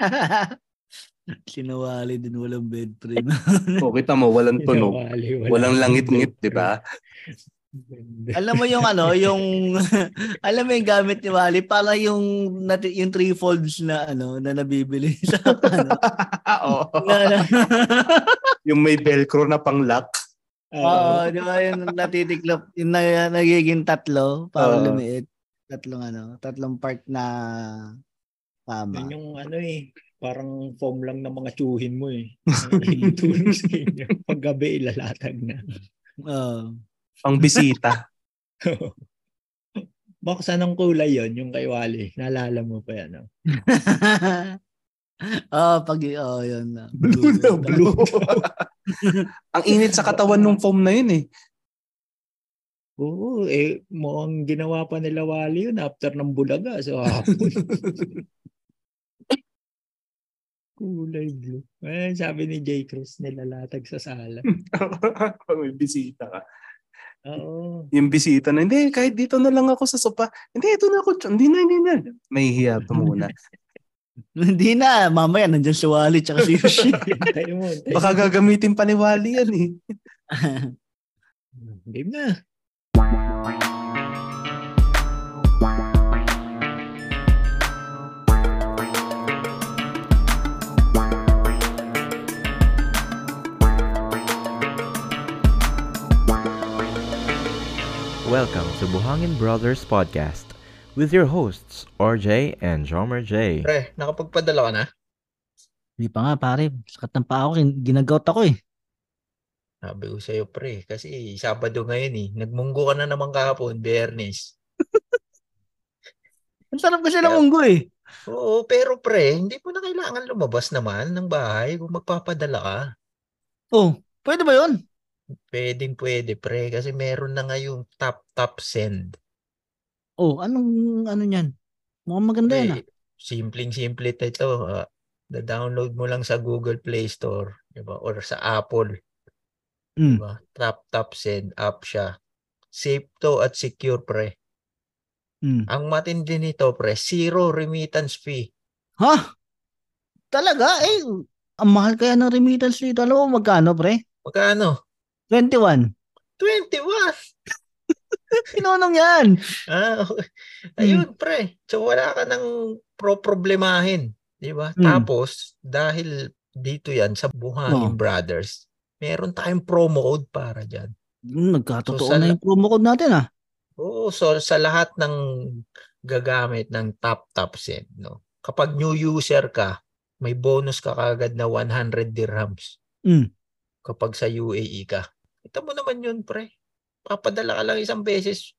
Sinawali din walang bed frame. o, kita mo, walang tunog. Sinawali, Walang langit-ngit, di ba? alam mo yung ano, yung alam mo yung gamit ni Wally para yung nati, yung three folds na ano na nabibili sa ano. Oo. na, na, yung may velcro na pang lock. Oo, di ba yung natitiklop, yung na, nagiging tatlo para Oo. lumiit. Tatlong ano, tatlong part na tama. Yan yung ano eh, parang foam lang ng mga tsuhin mo eh. Itulong sa inyo. Paggabi, ilalatag na. Oo. Pang bisita. Baka saan ang kulay yon yung kay Wally? Naalala mo pa yan? No? oh, pag oh, yun na. Blue na blue. Ang init sa katawan ng foam na yun eh. Oo, eh, mukhang ginawa pa nila Wally yun after ng bulaga. So, hapon. Kulay blue. Eh, sabi ni J. Cruz, nilalatag sa sala. Pag may bisita ka. Oo. Yung bisita na, hindi, kahit dito na lang ako sa sopa. Hindi, ito na ako. Hindi na, hindi na. May hiya pa muna. Hindi na, mamaya nandiyan si Wally tsaka si Yoshi. Mo. Baka gagamitin pa ni Wally yan eh. Game na. Welcome to Buhangin Brothers Podcast with your hosts, RJ and Jomer J. Pre, nakapagpadala ka na? Hindi pa nga pare, sakat ng paa ko, ginagout ako eh. Sabi ko sa'yo, pre. Kasi Sabado ngayon eh. Nagmunggo ka na naman kahapon, Bernes. Ang sarap kasi ng munggo eh. Oo, pero pre, hindi mo na kailangan lumabas naman ng bahay kung magpapadala ka. Oh, pwede ba yun? Pwedeng pwede, pre. Kasi meron na ngayong tap tap send. Oh, anong ano niyan? Mukhang maganda yan ah. Pre, simpleng-simple ito. ah. na-download mo lang sa Google Play Store, di ba? Or sa Apple, di Mm. ba? Tap tap send app siya. Safe to at secure, pre. Mm. Ang matindi nito, pre, zero remittance fee. Ha? Talaga? Eh, ang mahal kaya ng remittance dito. Alam mo magkano, pre? Magkano? 21. 21! Pinonong yan. Ah, okay. Ayun, pre. So, wala ka nang pro-problemahin. Di ba? Hmm. Tapos, dahil dito yan sa Buhangin Oh. Brothers, meron tayong promo code para dyan. Hmm, Nagkatotoo So, sa- na yung promo code natin ah. Oo, so sa lahat ng gagamit ng Tap Tap Send, no? Kapag new user ka, may bonus ka kagad na 100 dirhams Mm. kapag sa UAE ka. Kita mo naman yun, pre. Papadala ka lang isang beses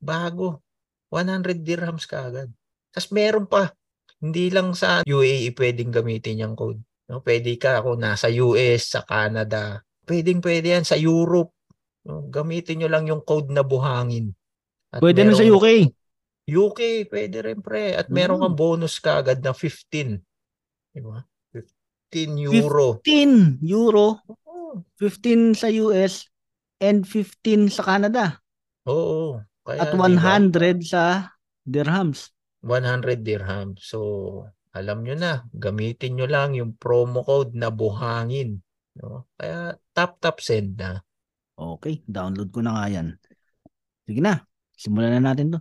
bago. 100 dirhams kagad. Tapos meron pa. Hindi lang sa UAE pwedeng gamitin yung code. No? Pwede ka kung nasa US, sa Canada. Pwedeng pwede yan sa Europe. No? Gamitin nyo lang yung code na buhangin. At Pwede na sa UK. UK, pwede rin pre. At meron Mm. kang bonus kagad na 15. Di ba? 15 euro. 15 euro. 15 sa US, and 15 sa Canada. Oo. Kaya, At di ba? 100 sa dirhams. 100 dirham. So, alam nyo na, gamitin nyo lang yung promo code na buhangin. No? Kaya, tap tap send na. Okay, download ko na nga yan. Sige na, simulan na natin to.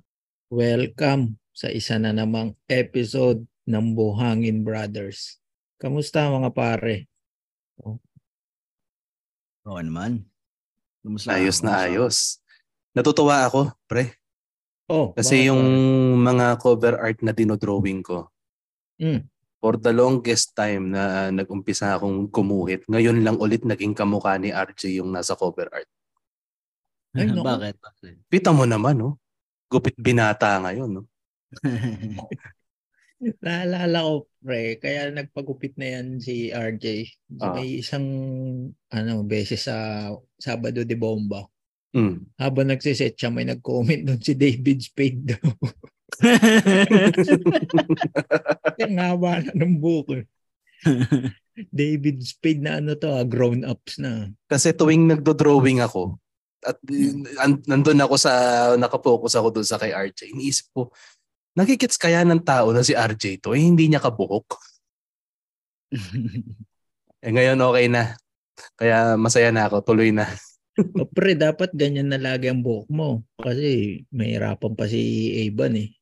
Welcome sa isa na namang episode ng Buhangin Brothers. Kamusta mga pare? Oo naman. Kumusta? Ayos na Kumusta? ayos. Natutuwa ako, pre. Oh, Kasi bakit, yung mga cover art na dinodrawing ko, Mm. for the longest time na nag-umpisa akong kumuhit, ngayon lang ulit naging kamukha ni RJ yung nasa cover art. Ay, naku. Bakit? Bakit? Kita mo naman, no? Gupit binata ngayon, no? Naalala ko, pre, kaya nagpagupit na yan si RJ. Ah. May isang ano, beses sa Sabado de Bomba. Mm. Habang nagsiset siya, may nag-comment doon si David Spade daw. Ang haba na ng buko. David Spade na ano to, ah, grown-ups na. Kasi tuwing nagdo-drawing ako, at an- nandun ako sa, nakapokus ako doon sa kay RJ, iniisip ko, nakikits kaya ng tao na si RJ to, eh hindi niya kabuhok. Eh ngayon okay na. Kaya masaya na ako, tuloy na. O pre, dapat ganyan na lagi ang buhok mo. Kasi mahirapan pa si Aban eh.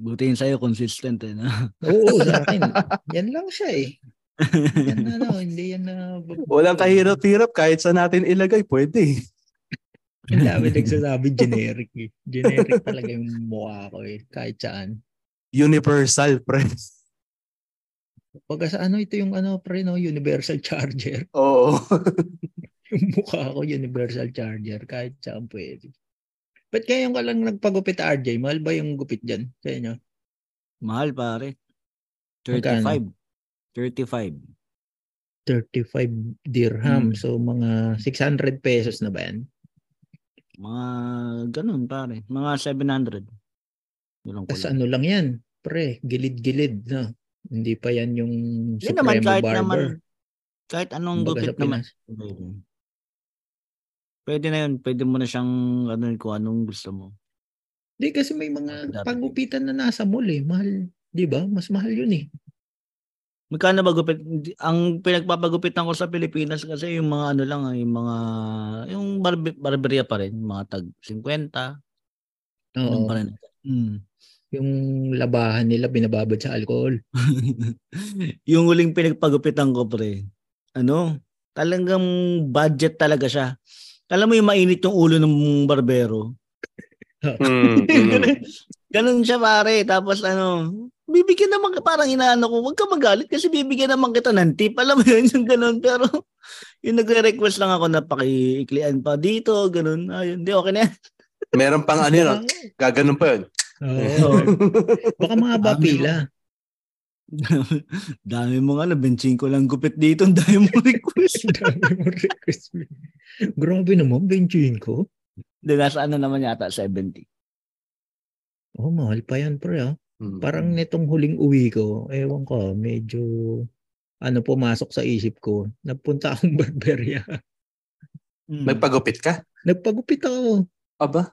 Buti yun sa'yo, consistent eh. Na? Oo, sa akin. Yan lang siya eh. Yan na ano, hindi yan na... Walang kahirap-hirap kahit sa natin ilagay, pwede. Ang dami nagsasabi generic eh. Generic talaga yung mukha ko eh. Kahit saan. Universal, pre. Pag sa ano, ito yung ano pre, no? Universal charger. Oo. Yung mukha ko, universal charger. Kahit saan pwede. Ba't ngayon ka lang nagpagupit RJ? Mahal ba yung gupit dyan sa inyo? Mahal pare. Magkano? 35. 35. 35 dirham. Hmm. So, mga 600 pesos na ba yan? Mga ganun pare. Mga 700. Yun lang Tapos ano lang yan? Pre, gilid-gilid na. Hindi pa yan yung Yun naman Supremo kahit Barber. naman kahit anong gupit naman. Pwede na yun. Pwede mo na siyang ano kung anong gusto mo. Hindi kasi may mga pagupitan na nasa mall eh. Mahal. Di ba? Mas mahal yun eh. Magkano ba gupit? Hindi- Ang pinagpapagupitan ko sa Pilipinas kasi yung mga ano lang, ah, yung mga yung barbe, barberia pa rin, mga tag 50. Ganun Oo. pa rin. Mm. Yung labahan nila binababad sa alcohol. yung huling pinagpagupitan ko pre. Ano? Talagang budget talaga siya. Alam mo yung mainit yung ulo ng barbero. Mm, mm. Ganun siya pare. Tapos ano, bibigyan naman ka, parang inaano ko, huwag ka magalit kasi bibigyan naman kita ng tip. Alam mo yun, yung ganun. Pero yung nagre-request lang ako na pakiiklian pa dito, ganun. Ayun, di okay na yan. Meron pang ano yun, gaganon pa yun. Oo. Baka mahaba pila. dami mong ano, benching ko lang gupit dito, ang dami mong request. Dami mo request. Grabe naman, benching ko. Di, nasa ano naman yata, 70. Oh, mahal pa yan, pre. Ah. Mm. Parang nitong huling uwi ko, ewan ko, medyo ano pumasok sa isip ko. Nagpunta akong barberia. Mm. Nagpagupit ka? Nagpagupit ako. Aba,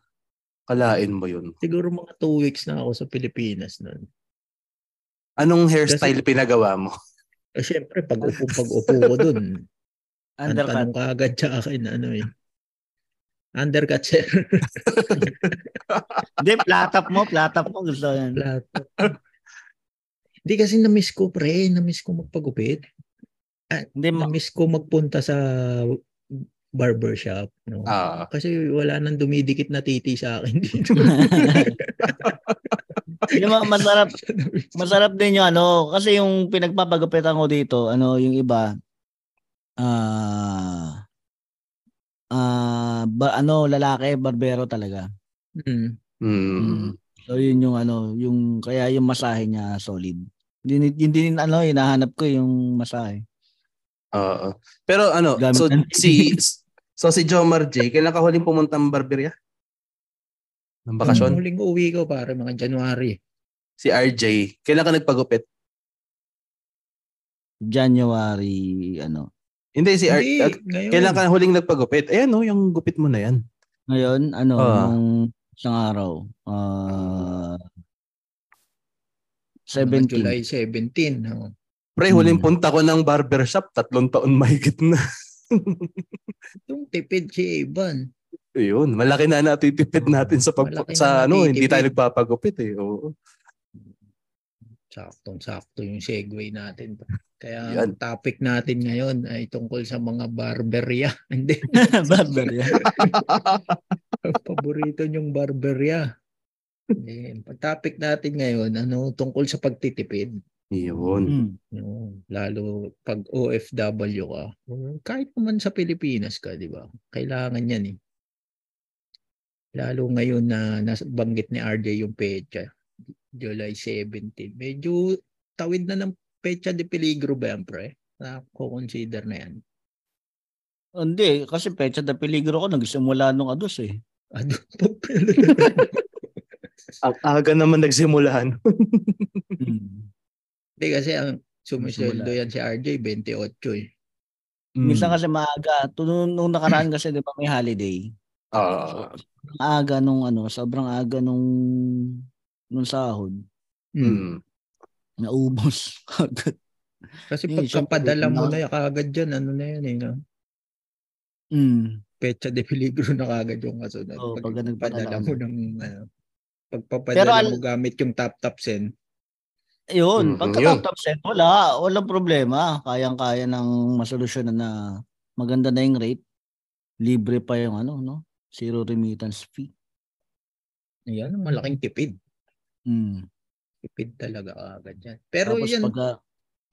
kalain mo yun. Siguro mga two weeks na ako sa Pilipinas noon. Anong hairstyle pinagawa mo? Eh, syempre, pag upo, pag upo ko dun, ang Undercut. tanong ka agad sa akin, ano eh. Undercut, sir. Hindi, platap mo, platap mo. Gusto yan. Hindi kasi na-miss ko, pre. Na-miss ko magpagupit. Hindi, ma- Na-miss ko magpunta sa barbershop. No? Ah, Kasi wala nang dumidikit na titi sa akin dito. yung mga masarap, masarap din yung ano, kasi yung pinagpapagupitan ko dito, ano, yung iba, ah, ah, ba, ano, lalaki, barbero talaga. Mm. mm. So yun yung ano, yung kaya yung masahe niya solid. Hindi hindi din ano, hinahanap ko yung masahe. Oo. Pero ano, Gamit so ng- si so si Jomar J, kailan ka huling pumunta ng barberya? Ng bakasyon? Ang huling uwi ko, pare, mga January. Si RJ, kailan ka nagpagupit? January ano. Hindi si R- Hindi, uh, ngayon. kailan ka huling nagpagupit? Ayan no, yung gupit mo na yan. Ngayon ano, Ah. nung isang araw, ah Mga 17. July 17. Oh. Pre, Hmm. huling punta ko ng barbershop, tatlong taon mahigit na. Yung tipid si Ivan. Ayun, malaki na natitipid natin sa pag, Malaki na sa ano, hindi tayo nagpapagupit eh. Oo. Saktong-sakto yung segue natin. Kaya Yan. ang topic natin ngayon ay tungkol sa mga barberia. Hindi. Barber yan. Paborito niyong barberia. Ayan. Ang topic natin ngayon, ano, tungkol sa pagtitipid. Yun. No, lalo pag OFW ka. Kahit naman sa Pilipinas ka, di ba? Kailangan yan eh. Lalo ngayon na nabanggit ni RJ yung pecha. July 17. Medyo tawid na ng pecha de peligro ba yan, pre? Na consider na yan. Hindi, kasi pecha de peligro ko nagsimula nung ados eh. Ano Ang aga naman nagsimulahan. Hmm. Hindi kasi ang sumisweldo Simula. yan si RJ, 28 eh. Minsan kasi maaga, to, nung, nung nakaraan kasi 'di ba may holiday. Ah, Ang aga nung ano, sobrang aga nung nung sahod. Mm. Naubos agad. Kasi Eh, pagkapadala mo na- na kagad dyan, ano na yan eh. No? Mm. Pecha de peligro na kagad yung kasunod. Oo, pag pagka nagpadala mo ng ano, pagpapadala al- mo gamit yung tap tap send. Yun, Mhm, pagka yun. top set, wala. Walang problema. Kayang-kaya ng masolusyonan na maganda na yung rate. Libre pa yung ano, no? Zero remittance fee. Ayan, malaking tipid. Mm. Tipid talaga kagad yan. Pero Tapos yan, pagka,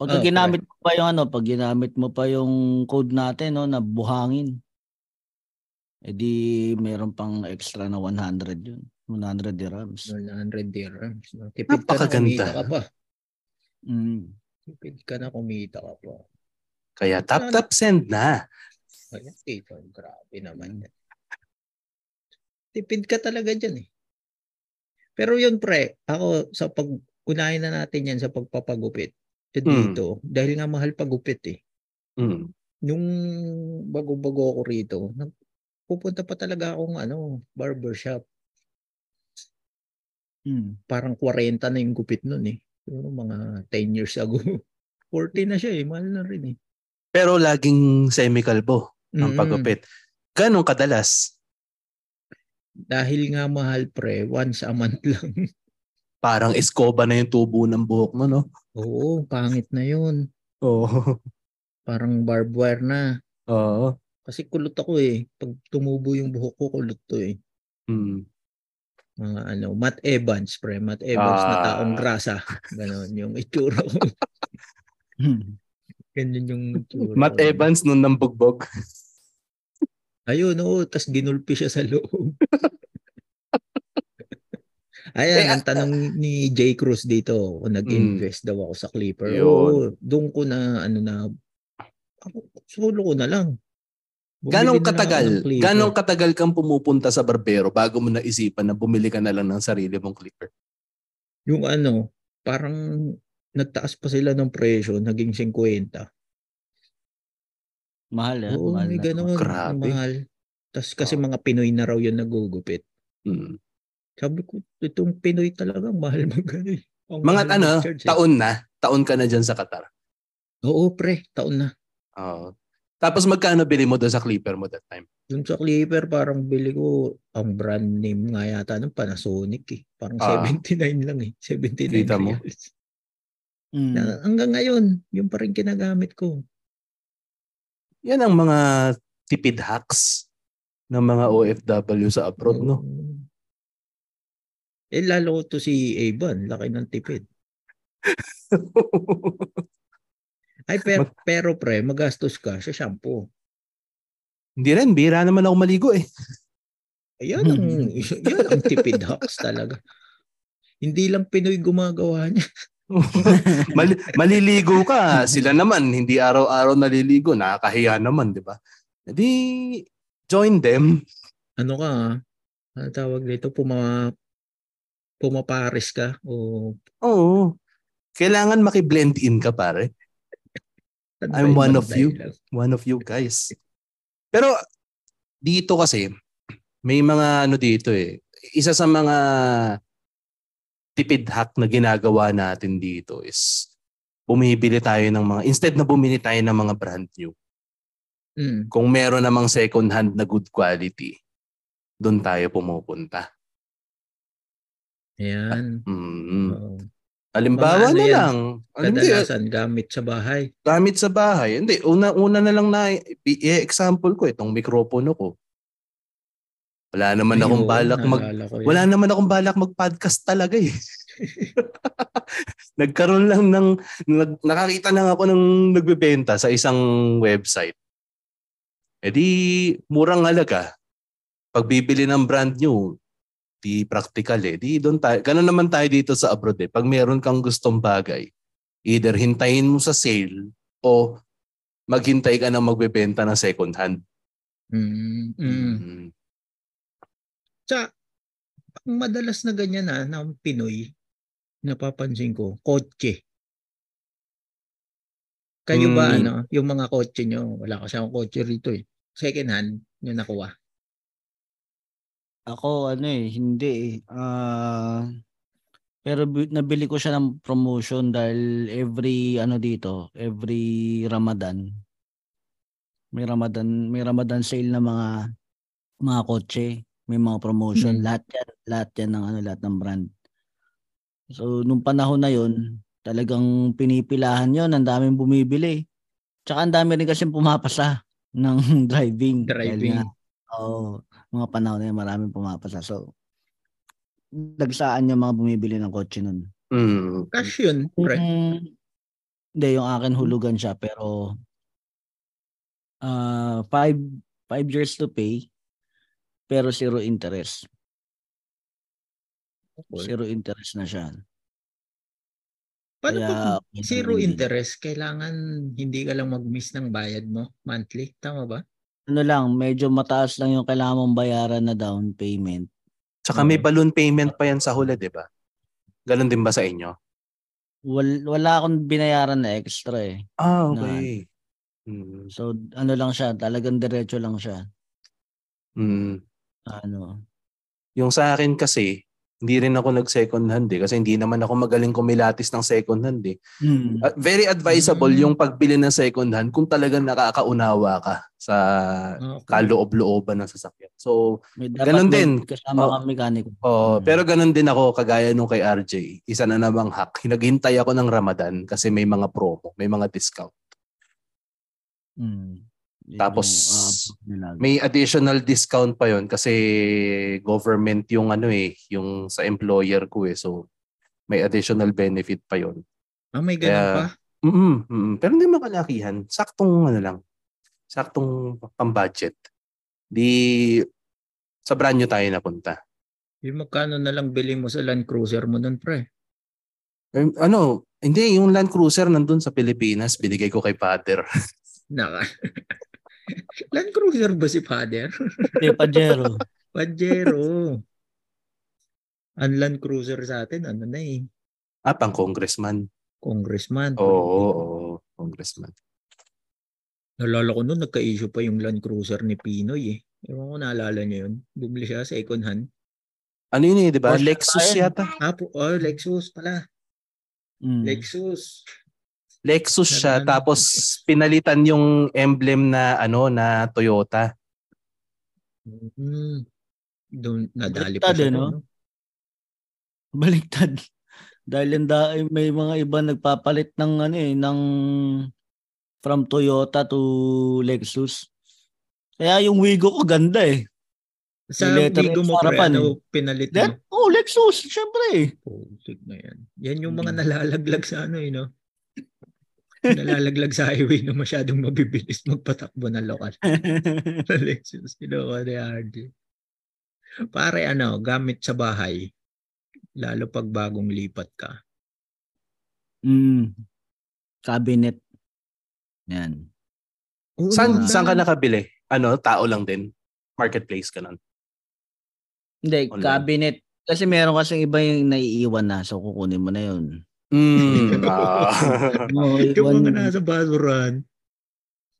pagka Oh, ginamit mo pa yung ano, pag ginamit mo pa yung code natin, no, na buhangin, edi meron pang extra na 100 yun. 100 dirhams. 100 dirhams. No? Tipid ka na Napakaganda. kumita ka pa. Mm. Tipid ka na kumita ka pa. Kaya tap tap send na. Ayan, dito. Grabe naman yan. Tipid ka talaga dyan eh. Pero yun pre, ako sa pag unahin na natin yan sa pagpapagupit. Hmm. Dito, dahil nga mahal pagupit eh. Mm. Nung bago-bago ako rito, pupunta pa talaga akong ano, barbershop. Mm. Parang 40 na yung gupit nun eh. Siguro mga 10 years ago. 40 na siya eh, mahal na rin eh. Pero laging semi-kalbo ang Mm. pagupit. Ganong kadalas? Dahil nga mahal pre, once a month lang. Parang eskoba na yung tubo ng buhok mo, no? Oo, pangit na yun. Oo. Parang barbed wire na. Oo. Kasi kulot ako eh. Pag tumubo yung buhok ko, kulot to eh. Mm. Mga ano, Matt Evans, pre. Matt Evans na Ah. taong grasa. Ganon yung itsura ko. Ganyan yung itsura Matt ko. Evans nun ng bugbog. Ayun, oo. Tapos ginulpi siya sa loob. Ayan, ang tanong ni Jay Cruz dito, kung nag-invest daw ako sa Clipper. Oo, doon ko na, ano na, ako, solo ko na lang. Bumili Ganong katagal? Ganong katagal kang pumupunta sa barbero bago mo naisipan na bumili ka na lang ng sarili mong clipper? Yung ano, parang nagtaas pa sila ng presyo, naging 50. Mahal yan. Oo, mahal may na. ganun. Grabe. Mahal. Tapos kasi Oo. mga Pinoy na raw yun nagugupit. Mm. Sabi ko, itong Pinoy talagang mahal mag eh. Ang Mga ano, eh. taon na. Taon ka na dyan sa Qatar. Oo, pre, taon na. Oo. Tapos magkano bili mo doon sa clipper mo that time? Yung sa Clipper, parang bili ko, ang brand name nga yata ng Panasonic eh. Parang Ah. 79 lang eh. 79 Kita mo? reals. Mm. Na, hanggang ngayon, yung pa rin ginagamit ko. Yan ang mga tipid hacks ng mga OFW sa abroad, no? Eh, lalo to si Avon, laki ng tipid. Ay, pero, pero pre, magastos ka sa shampoo. Hindi rin, bira naman ako maligo eh. Ayan ang, yan ang tipid hacks talaga. Hindi lang Pinoy gumagawa niya. Mal- maliligo ka, sila naman, hindi araw-araw naliligo, nakakahiya naman, di ba? Di, join them. Ano ka, ah? ano tawag dito, puma, pumaparis ka o Oo. Kailangan maki-blend in ka, pare. I'm one of you. One of you guys. Pero, dito kasi, may mga ano dito eh. Isa sa mga tipid hack na ginagawa natin dito is bumibili tayo ng mga, instead na bumili tayo ng mga brand new, Mm. kung meron namang second hand na good quality, doon tayo pumupunta. Ayan. Mm. Oo. Halimbawa ano na yan? lang. Alam mo, Kadalasan gamit sa bahay. gamit sa bahay. Hindi, una, una na lang na i-example ko itong mikropono ko. Wala naman akong Ayun, balak mag wala naman akong balak mag-podcast talaga eh. Nagkaroon lang ng nag, nakakita lang ako ng nagbebenta sa isang website. E di murang halaga. Pag bibili ng brand new, di practical eh. Di doon tayo. Ganun naman tayo dito sa abroad eh. Pag meron kang gustong bagay, either hintayin mo sa sale o maghintay ka na magbebenta ng second hand. Mm. Mm. Mm. Sa, ang madalas na ganyan na ng Pinoy, napapansin ko, kotse. Kayo ba, Mm. ano, yung mga kotse nyo, wala kasi akong kotse rito eh. Second hand, yung nakuha. Ako ano eh, hindi eh. Ah, Pero bi- nabili ko siya ng promotion dahil every ano dito, every Ramadan may Ramadan, may Ramadan sale na mga mga kotse, may mga promotion, Hmm. lahat yan, lahat yan ng ano, lahat ng brand. So nung panahon na 'yon, talagang pinipilahan 'yon, ang daming bumibili. Tsaka ang dami rin kasi pumapasa ng driving. Driving. Oo, mga panahon na yun, maraming pumapasa. So, dagsaan yung mga bumibili ng kotse nun. Mm. Cash yun, pre. Mm, Hindi, yung akin hulugan siya pero uh, five, five years to pay pero zero interest. Zero interest na siya. Paano Kaya, pag okay na zero interest, kailangan hindi ka lang mag-miss ng bayad mo monthly? Tama ba? Ano lang, medyo mataas lang yung kailangan mong bayaran na down payment. Tsaka may balloon payment pa yan sa huli, di ba? Ganon din ba sa inyo? Wal, wala akong binayaran na extra eh. Ah, okay. Mm. So ano lang siya, talagang diretso lang siya. Mm. Ano, Yung sa akin kasi, hindi rin ako nag-second hand eh. Kasi hindi naman ako magaling kumilatis ng second hand eh. mm, Uh, very advisable Mm. yung pagbili ng second hand kung talagang nakakaunawa ka sa Okay. kaloob-looban ng sasakyan. So, may ganun din. kasama Oh. kang mekaniko. oh, Mm. pero ganun din ako kagaya nung kay RJ. Isa na namang hack. Naghintay ako ng Ramadan kasi may mga promo, may mga discount. Mm. Tapos, yung, ah, nilaga. May additional discount pa yon kasi government yung ano eh, yung sa employer ko eh. So, may additional benefit pa yon. Ah, may ganun Kaya- pa? Mm, mm, pero hindi makalakihan. Saktong ano lang. Saktong pang-budget. Di sa brand new tayo napunta. Yung magkano na lang bili mo sa Land Cruiser mo nun, pre? Eh, ano, hindi, yung Land Cruiser nandun sa Pilipinas, binigay ko kay father. Naka. Land Cruiser ba si father? Hindi, Pajero. Pajero. Ang Land Cruiser sa atin, ano na eh, ah, pang congressman. congressman. Oo, oo, oo, congressman. Nalala ko noon, nagka-issue pa yung Land Cruiser ni Pinoy eh. Ewan ko naalala niyo yun. Bumili siya second hand. Ano yun eh, di ba? Lexus yata. Ah, po, oh, Lexus pala. Mm. Lexus. Lexus siya tapos pinalitan yung emblem na ano na Toyota. Hmm. Doon, nadali Baliktad pa siya. eh, no? no? Baliktad. Dahil da- may mga iba nagpapalit ng ano eh, ng from Toyota to Lexus. Kaya yung Wigo ko ganda eh. Sa sa mo, pre, ano, pinalit mo? That, oh, Lexus, syempre eh. Putik na yan. Yan yung mga Mm. nalalaglag sa ano, eh, no? Nalalaglag sa highway na masyadong mabibilis magpatakbo na lokal. Lexus, kinuha ni RJ. Pare ano, gamit sa bahay, lalo pag bagong lipat ka. mm. Cabinet. Yan. Oo, Saan, Ah. saan ka nakabili? Ano, tao lang din? Marketplace ka nun? Hindi, Online. cabinet. Kasi meron kasing iba yung naiiwan na. So, kukunin mo na yun. Mm, ah. No, Yung iwan- mga nasa basuran.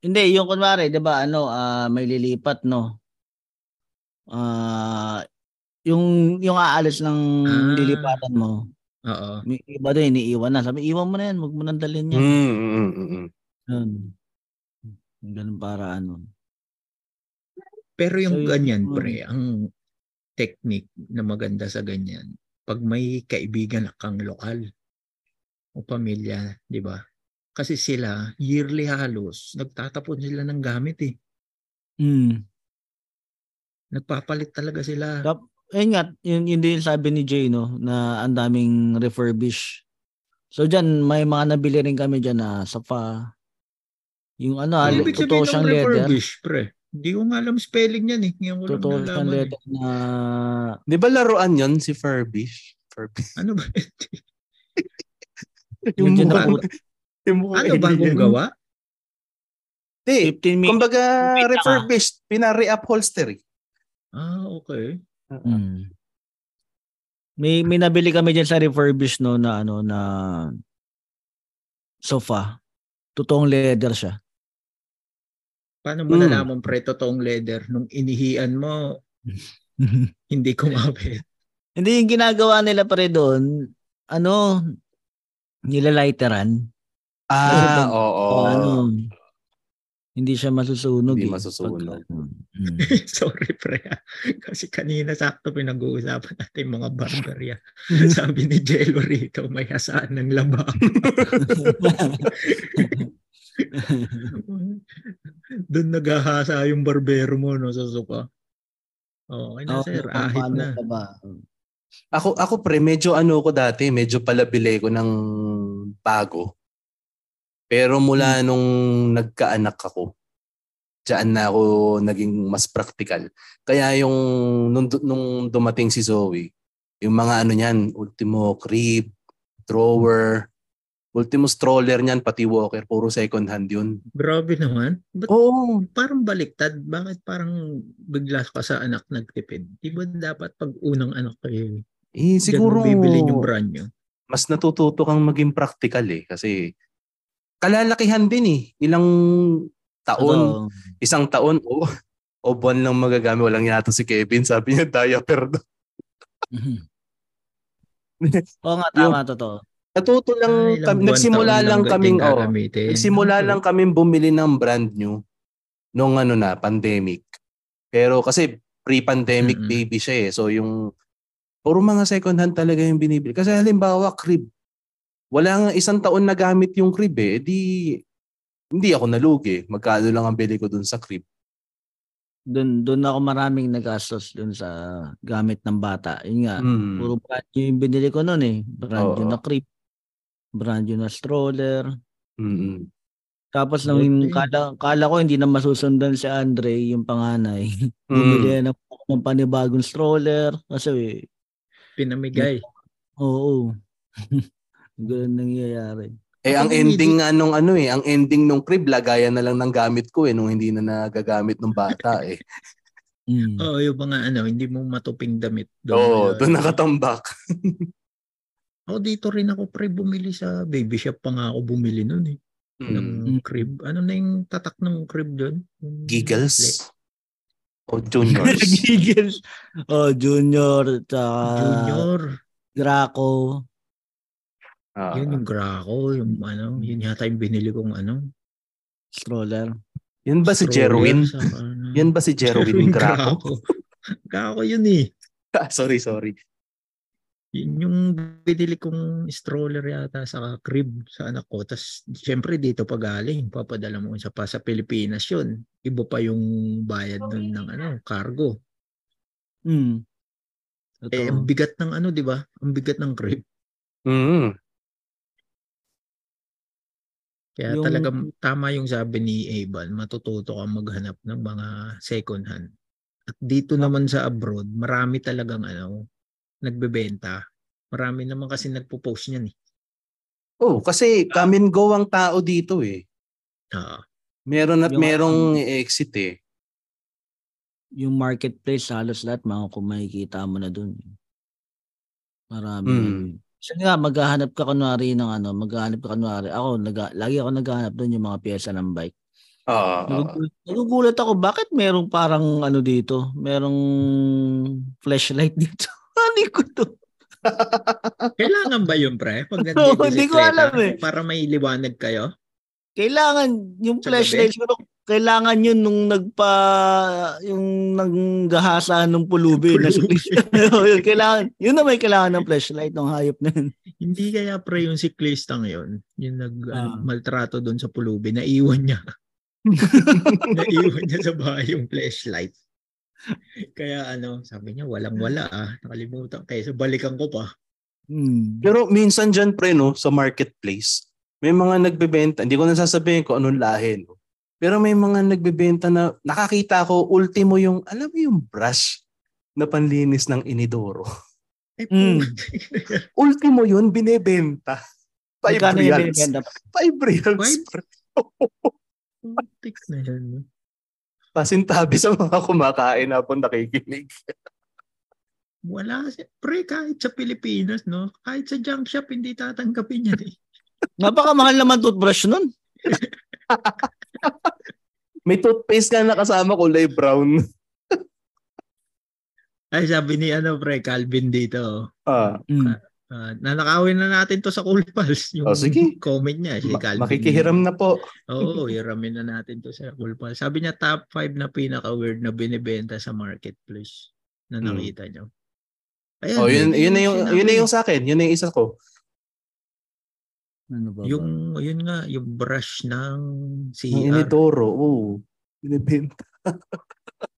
Hindi, yung kunwari, 'di ba, ano, ah may lilipat, no. Ah, yung yung aalis ng Ah. lilipatan mo, Oo. may iba din iniiwan na. Sabi, iwan mo na yan, wag mo nang dalhin yan. mm, mm, mm, mm. Yun. Ganun para ano. Pero yung So, yun, ganyan, um, pre, ang technique na maganda sa ganyan, pag may kaibigan kang lokal o pamilya, di ba? Kasi sila, yearly halos, nagtatapon sila ng gamit eh. Mm. Nagpapalit talaga sila. Tap- Ayun nga, yun, yun din sabi ni Jay, no, na ang daming refurbish. So dyan, may mga nabili rin kami dyan na sofa. Yung ano, Ano ah, ibig totoo siyang ng leather. refurbish, pre? Hindi ko nga alam spelling yan eh. Ngayon ko lang Totoo siyang nalaman. eh. leather na Di ba laruan yon si Furbish? Furbish. Ano ba? Yung mukha- yung mukha ano bagong gawa? Hindi. 15 minutes. Kumbaga, ah. refurbished. Pina-reupholstery. Ah, okay. Mm. May may nabili kami diyan sa refurbish no na ano na sofa. Totoong leather siya. Paano mo Hmm. nalaman pre totoong leather nung inihian mo hindi kumapit? Hindi yung ginagawa nila pare doon, ano, nilalighteran. Ah, oo. O ano, hindi siya masusunog. Hindi eh. masusunog. Pag- Mm. Sorry, pre. Kasi kanina sakto pinag-uusapan natin yung mga barbarya. Sabi ni Jello rito, may hasaan ng laba. Doon naghahasa yung barbero mo no, sa suka. Okay na, Oo, sir. Ahit na. ba? Ako, ako pre, medyo ano ko dati, medyo palabile ko ng bago. Pero mula nung nagkaanak ako, diyan na ako naging mas practical. Kaya yung nung, nung dumating si Zoe, yung mga ano niyan, ultimo crib, drawer, ultimo stroller niyan, pati walker, puro second hand yun. Grabe naman. Ba't Oo. parang baliktad? Bakit parang bigla ka sa anak nagtipid? Di ba dapat pag unang anak kayo, Eh, siguro, bibili yung brand nyo? mas natututo kang maging practical eh. Kasi kalalakihan din eh. Ilang taon, Ano, isang taon, o o buwan lang magagamit. Walang yato si Kevin. Sabi niya, diaper daw. Oo nga, tama, totoo. Natuto lang, Ah, kami, nagsimula lang kaming, oh, nagsimula Okay. lang kaming bumili ng brand new nung ano na, pandemic. Pero kasi pre-pandemic Mm-mm. baby siya eh. So yung, puro mga second hand talaga yung binibili. Kasi halimbawa, crib. Wala nga isang taon na gamit yung crib eh. Eh, Di, hindi ako nalugi. Magkano lang ang bili ko dun sa crib. Doon doon ako maraming nagastos doon sa gamit ng bata. Yun nga, Mm. puro brand new yung binili ko noon eh. Brand new Oo. na crib, brand new na stroller. Mm-mm. Tapos nung Okay. kala, kala ko hindi na masusundan si Andre, yung panganay. Bumili Mm. na ako ng panibagong stroller. Kasi, Pinamigay. oo. Ganun nangyayari. Eh, ang ending nga nung ano eh, ang ending nung crib, lagayan na lang ng gamit ko eh, nung hindi na nagagamit ng bata eh. Mm. Oo, yung mga ano, hindi mo matuping damit. Oo, Ayun. doon nakatambak. Ako dito rin ako pre bumili sa baby shop pa nga ako bumili noon eh. Ng Mm. crib. Ano na yung tatak ng crib doon? Giggles? O juniors? Giggles. oh, junior, tsaka Junior. Graco. Ah, Yun yung Graco, yung ano, yun yata yung binili kong ano. Stroller. Yan ba si Jerwin? sa ano. Yan ba si Jerwin Graco? Graco yun eh. Ah, sorry, sorry. Yun yung binili kong stroller yata sa crib sa anak ko. Tapos syempre dito pa galing. Papadala mo siya pa sa Pilipinas yun. Iba pa yung bayad nun ng ano, cargo. Mm. Eh, ang bigat ng ano, di ba? Ang bigat ng crib. Mm. Kaya Yung- talagang tama yung sabi ni Evan, matututo kang maghanap ng mga second hand. At dito naman sa abroad, marami talagang ano, nagbebenta. Marami naman kasi nagpo-post niyan eh. Oh, kasi come and go ang tao dito eh. Ah, Meron at Yung- merong exit eh. yung marketplace halos lahat mga kung makikita mo na doon. Marami. Mm. Kasi nga maghahanap ka kunwari ng ano, maghahanap ka kunwari. Ako naga, lagi ako naghahanap doon yung mga piyesa ng bike. Oo. Nagugulat, nagugulat ako bakit merong parang ano dito, merong flashlight dito. Ano ko to? kailangan ba yun, pre? Pag nagbibisikleta, hindi ko alam eh. Para may liwanag kayo? Kailangan yung Sa flashlight siguro kailangan yun nung nagpa yung nanggahasa ng pulubi na kailangan yun na may kailangan ng flashlight ng hayop na yun. Hindi kaya pre yung siklistang yun, yung nag Ah. maltrato doon sa pulubi, naiwan niya. naiwan niya sa bahay yung flashlight. Kaya ano, sabi niya, walang wala ah. Nakalimutan. Kaya so balikan ko pa. Hmm. Pero minsan dyan pre no, sa marketplace, may mga nagbebenta, hindi ko na sasabihin kung anong lahi no. Pero may mga nagbebenta na nakakita ko ultimo yung, alam mo yung brush na panlinis ng inidoro. Ay, Mm. yan. ultimo yun, binebenta. Five Magkano yung reals. binibenta? Five reals. Five? pre. Putik na yan. Pasintabi sa mga kumakain na po nakikinig. Wala kasi. Pre, kahit sa Pilipinas, no? Kahit sa junk shop, hindi tatanggapin yan eh. Napakamahal naman toothbrush nun. May toothpaste ka na kasama kulay brown. Ay, sabi ni ano, pre, Calvin dito. Ah. Mm. Ah, nanakawin na natin to sa Cool Pals. Yung Oh, sige. comment niya. Si Ma- Calvin. makikihiram na po. Oo, hiramin na natin to sa Cool Pals. Sabi niya top 5 na pinaka-weird na binibenta sa marketplace na Hmm. nakita niyo. Ayan, Oh, yun, yun, na yung, sinabi yun na yung sa akin. Yun na yung isa ko. Ano ba? ba? Yung, yun nga, yung brush ng Ang CR. initoro. Oo. Binibenta.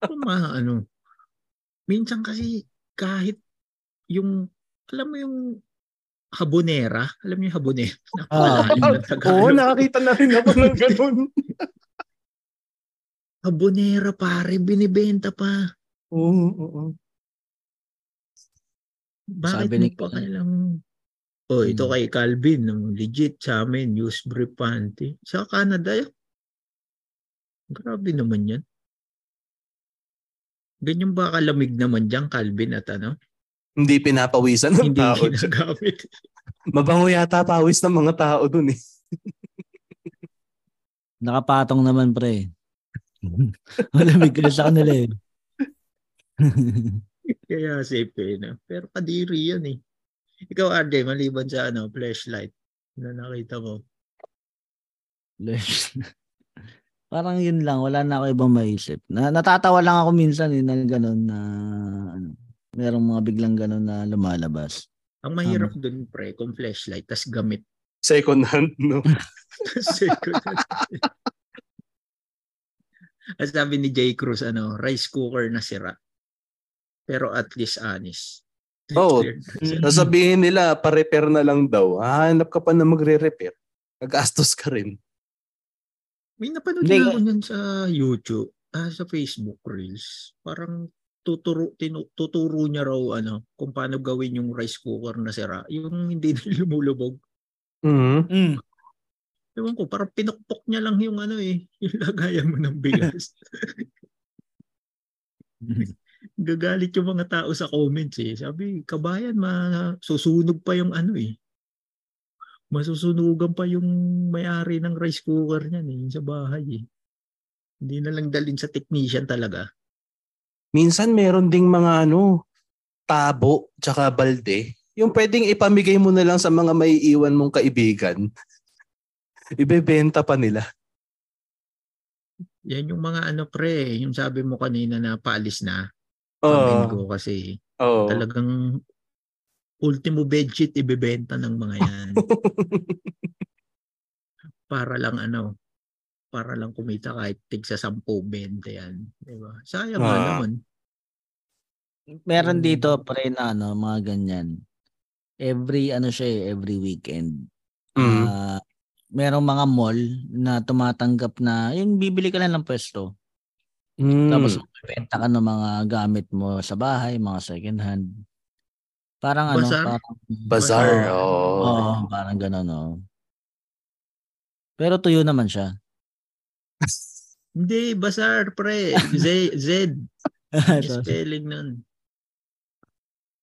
Yung mga ano, minsan kasi kahit yung, alam mo yung habonera, alam mo yung habonera? Ah, Oo, Tagalog. nakakita na rin ako ng ganun. Habonera pare, binibenta pa. Oo, oo. Bakit Sabi ni pa kailang Oh, ito Hmm. kay Calvin, legit sa amin, use brief panty. Sa Canada, yun. Grabe naman yan. Ganyan ba kalamig naman dyan, Calvin, at ano? Hindi pinapawisan ng Hindi tao. ginagamit. Mabango yata pawis ng mga tao dun eh. Nakapatong naman pre. Malamig ka sa kanila eh. Kaya safe eh. No? Pero kadiri yan eh. Ikaw, RJ, maliban sa ano, flashlight na nakita mo. Parang yun lang, wala na ako ibang maisip. Na, natatawa lang ako minsan eh, na gano'n na ano, merong mga biglang gano'n na lumalabas. Ang mahirap dun, pre, kung flashlight, tas gamit. Second hand, no? Second hand. At sabi ni J. Cruz, ano, rice cooker na sira. Pero at least honest. Oo. Sira. Sasabihin nila, pa-repair na lang daw. Ah, hanap ka pa na magre-repair. Gagastos ka rin. May napanood na ako sa YouTube, ah, sa Facebook Reels. Parang tuturo, tinu, tuturo niya raw ano, kung paano gawin yung rice cooker na sira. Yung hindi na lumulubog. Mhm. Mm. Ewan ko, parang pinukpok niya lang yung ano eh, yung lagayan mo ng bigas. Gagalit yung mga tao sa comments eh. Sabi, kabayan, masusunog pa yung ano eh. Masusunugan pa yung may-ari ng rice cooker niyan eh, sa bahay eh. Hindi na lang dalhin sa technician talaga. Minsan meron ding mga ano, tabo tsaka balde. Yung pwedeng ipamigay mo na lang sa mga may iwan mong kaibigan. Ibebenta pa nila. Yan yung mga ano pre, yung sabi mo kanina na paalis na. Oo. ko kasi Oo. talagang ultimo bedsheet ibebenta ng mga yan. para lang ano, para lang kumita kahit tig sa 10 20 yan, 'di ba? Sayang Ah. naman. Meron Mm. dito pre na ano, mga ganyan. Every ano siya eh, every weekend. Mm. Ah, merong mga mall na tumatanggap na yung bibili ka lang ng pwesto. Mm. Tapos magbebenta ka ng mga gamit mo sa bahay, mga second hand. Parang ano, Bazaar? parang Bazaar. Oo, Oo. Oo, parang gano'n, oh. Pero tuyo naman siya. Hindi, bazaar pre. Z, Z. Spelling nun.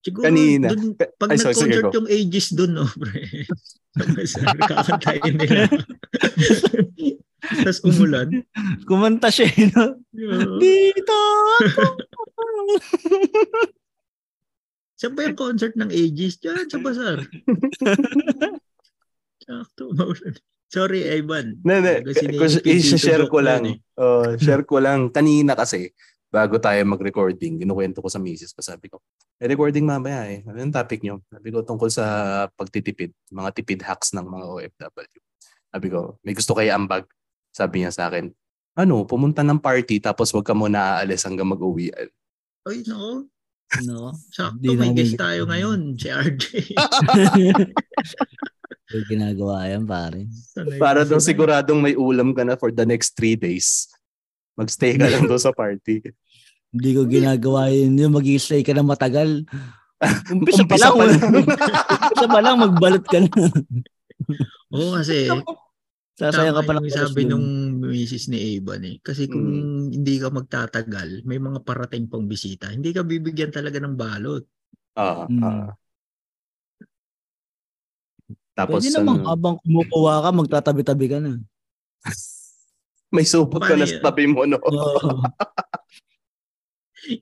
Siguro, Kanina. dun, pag Ay, sorry, nag-concert yung ages dun, no, pre. Bazaar, kakantayin nila. Tapos umulan. kumanta siya, eh, no? Yeah. Dito ako. Saan ba yung concert ng ages? Diyan, sa bazaar. Sakto, maulan. Sorry, Ivan. Ne, ne, Kasi kasi ni- i-share ko lang. eh. Oh, share ko lang. Kanina kasi, bago tayo mag-recording, kinukwento ko sa misis ko. Sabi ko, eh, recording mamaya eh. Ano yung topic nyo? Sabi ko, tungkol sa pagtitipid. Mga tipid hacks ng mga OFW. Sabi ko, may gusto kayo ambag. Sabi niya sa akin, ano, pumunta ng party tapos wag ka muna aalis hanggang mag-uwian. Ay, nako. No? Sakto, Di may guest tayo ngayon. Si RJ. May ginagawa yan, pare. Sanay Para daw siguradong may ulam ka na for the next three days. Magstay ka lang doon sa party. Hindi ko ginagawa yun. Yung mag-stay ka na matagal. Umpisa pa lang. pa lang. Umpisa pa lang, magbalot ka na. Oo, kasi Sasayang ka tama pa lang. yung sabi nung misis ni Evan eh. Kasi kung Mm. hindi ka magtatagal, may mga parating pang bisita. Hindi ka bibigyan talaga ng balot. Ah, Mm. ah. Tapos Pwede naman, ano, habang kumukuha ka, magtatabi-tabi ka na. may supot ka na sa yun? tabi mo, no? Oo.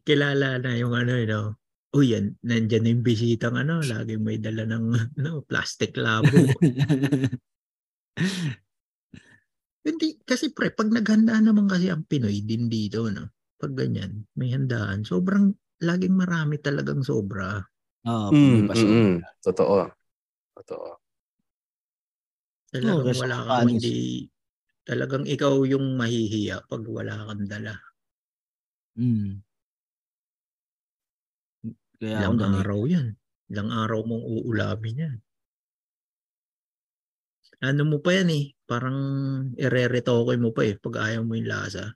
Kilala na yung ano, you know, oh yan, nandyan na yung bisitang ano, laging may dala ng ano, plastic labo. Hindi, kasi pre, pag naghanda naman kasi ang Pinoy din dito, no? Pag ganyan, may handaan. Sobrang, laging marami talagang sobra. Oo, Mm, may paso. mm, mm. Totoo. Totoo. Talagang kasi wala kang panis. hindi, talagang ikaw yung mahihiya pag wala kang dala. Mm. Kaya Ilang ganito. araw yan. Ilang araw mong uulamin yan. Ano mo pa yan eh, parang ireretoke mo pa eh pag ayaw mo yung lasa.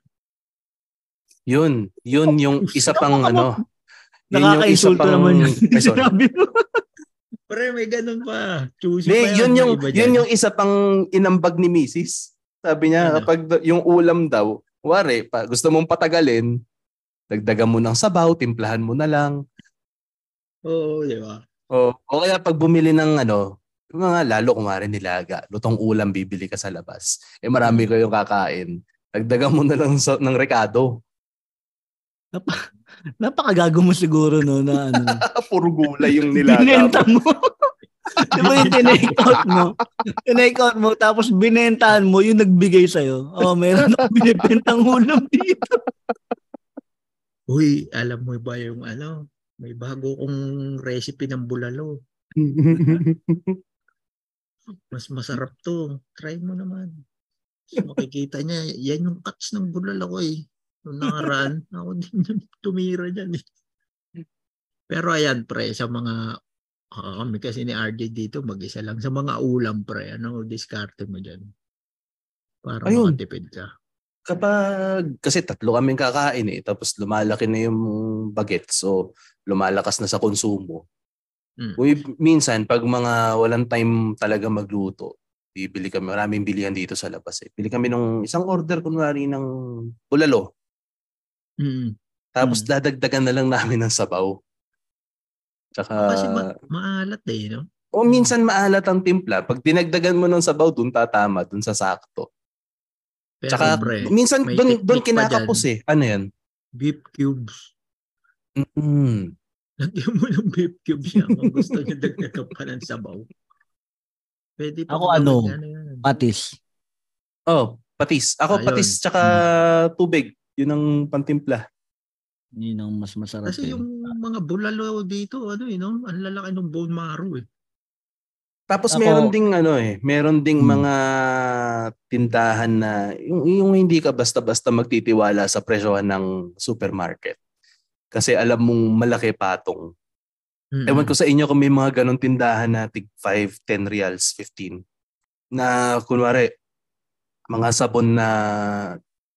Yun, yun yung isa pang ano. Yun yung isa Nakaka-insulto pang naman yun. Ay, sorry. Sinabi mo. Pre, may ganun pa. Choosy Hindi, pa yun yung yun yung isa pang inambag ni Mrs. Sabi niya, Ano? kapag yung ulam daw, wari, pa, gusto mong patagalin, dagdagan mo ng sabaw, timplahan mo na lang. Oo, di ba? O, o kaya pag bumili ng ano, yung mga lalo kumari nilaga, lutong ulam bibili ka sa labas. Eh marami kayong kakain. Dagdagan mo na lang sa, ng rekado. Napakagago mo siguro no na ano. Puro gulay yung nilaga. binenta mo. mo. Di ba yung tinake out mo? Tinake out mo, tapos binentahan mo yung nagbigay sa'yo. Oh, meron akong binibentang ulam dito. Uy, alam mo ba yung ano, may bago kong recipe ng bulalo. Mas masarap to. Try mo naman. So, makikita niya, yan yung cuts ng bulalo ko eh. Nung nakaraan, ako din tumira dyan eh. Pero ayan pre, sa mga, ah, kami kasi ni RJ dito, mag-isa lang. Sa mga ulam pre, ano, diskarte mo dyan? Para Ayun. makatipid ka. Kapag, kasi tatlo kaming kakain eh, tapos lumalaki na yung baget, so lumalakas na sa konsumo. Mm. Uy, minsan, pag mga walang time talaga magluto, bibili kami, maraming bilihan dito sa labas eh. Bili kami nung isang order, kunwari, ng bulalo. Mm. Tapos Mm. dadagdagan na lang namin ng sabaw. Tsaka, Kasi ma- maalat eh, no? o minsan maalat ang timpla. Pag dinagdagan mo ng sabaw, dun tatama, dun sa sakto. Pero Tsaka, pre, minsan dun, dun kinakapos eh. Ano yan? beef cubes. Mm. Lagyan mo ng beef cubes yan kung gusto niyo dagdagan pa ng sabaw. Pwede pa Ako ano, yan. Patis. Oh, patis. Ako Ayun. patis tsaka tubig. Yun ang pantimpla. Yun ang mas masarap. Kasi eh. yung mga bulalo dito, ano eh, no? Ang lalaki ng bone marrow eh. Tapos Ako- meron ding ano eh, meron ding Hmm. mga tindahan na yung, yung hindi ka basta-basta magtitiwala sa presyohan ng supermarket. Kasi alam mong malaki patong. Mm-mm. Ewan ko sa inyo kung may mga ganong tindahan na tig 5, 10 reals, 15. Na kunwari, mga sabon na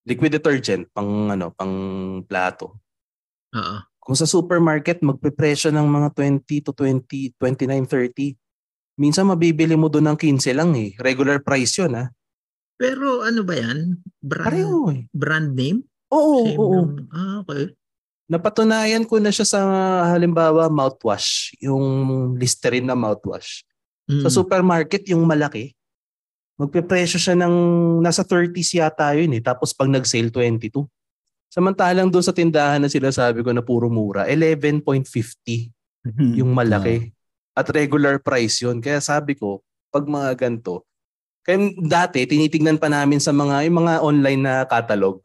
liquid detergent pang ano, pang plato. Oo. Kung sa supermarket, magpe-presyo ng mga 20 to 20, 29, 30. Minsan mabibili mo doon ng 15 lang eh. Regular price yun ah. Pero ano ba yan? Brand, Pareho eh. brand name? Oo, Same oo. lang. Ah, okay. Napatunayan ko na siya sa halimbawa mouthwash. Yung Listerine na mouthwash. Mm. Sa supermarket, yung malaki. Magpe-presyo siya ng nasa 30s yata yun eh. Tapos pag nag-sale, 22. Samantalang doon sa tindahan na sila sabi ko na puro mura, 11.50 yung malaki. At regular price yun. Kaya sabi ko, pag mga ganito, kaya dati tinitignan pa namin sa mga yung mga online na catalog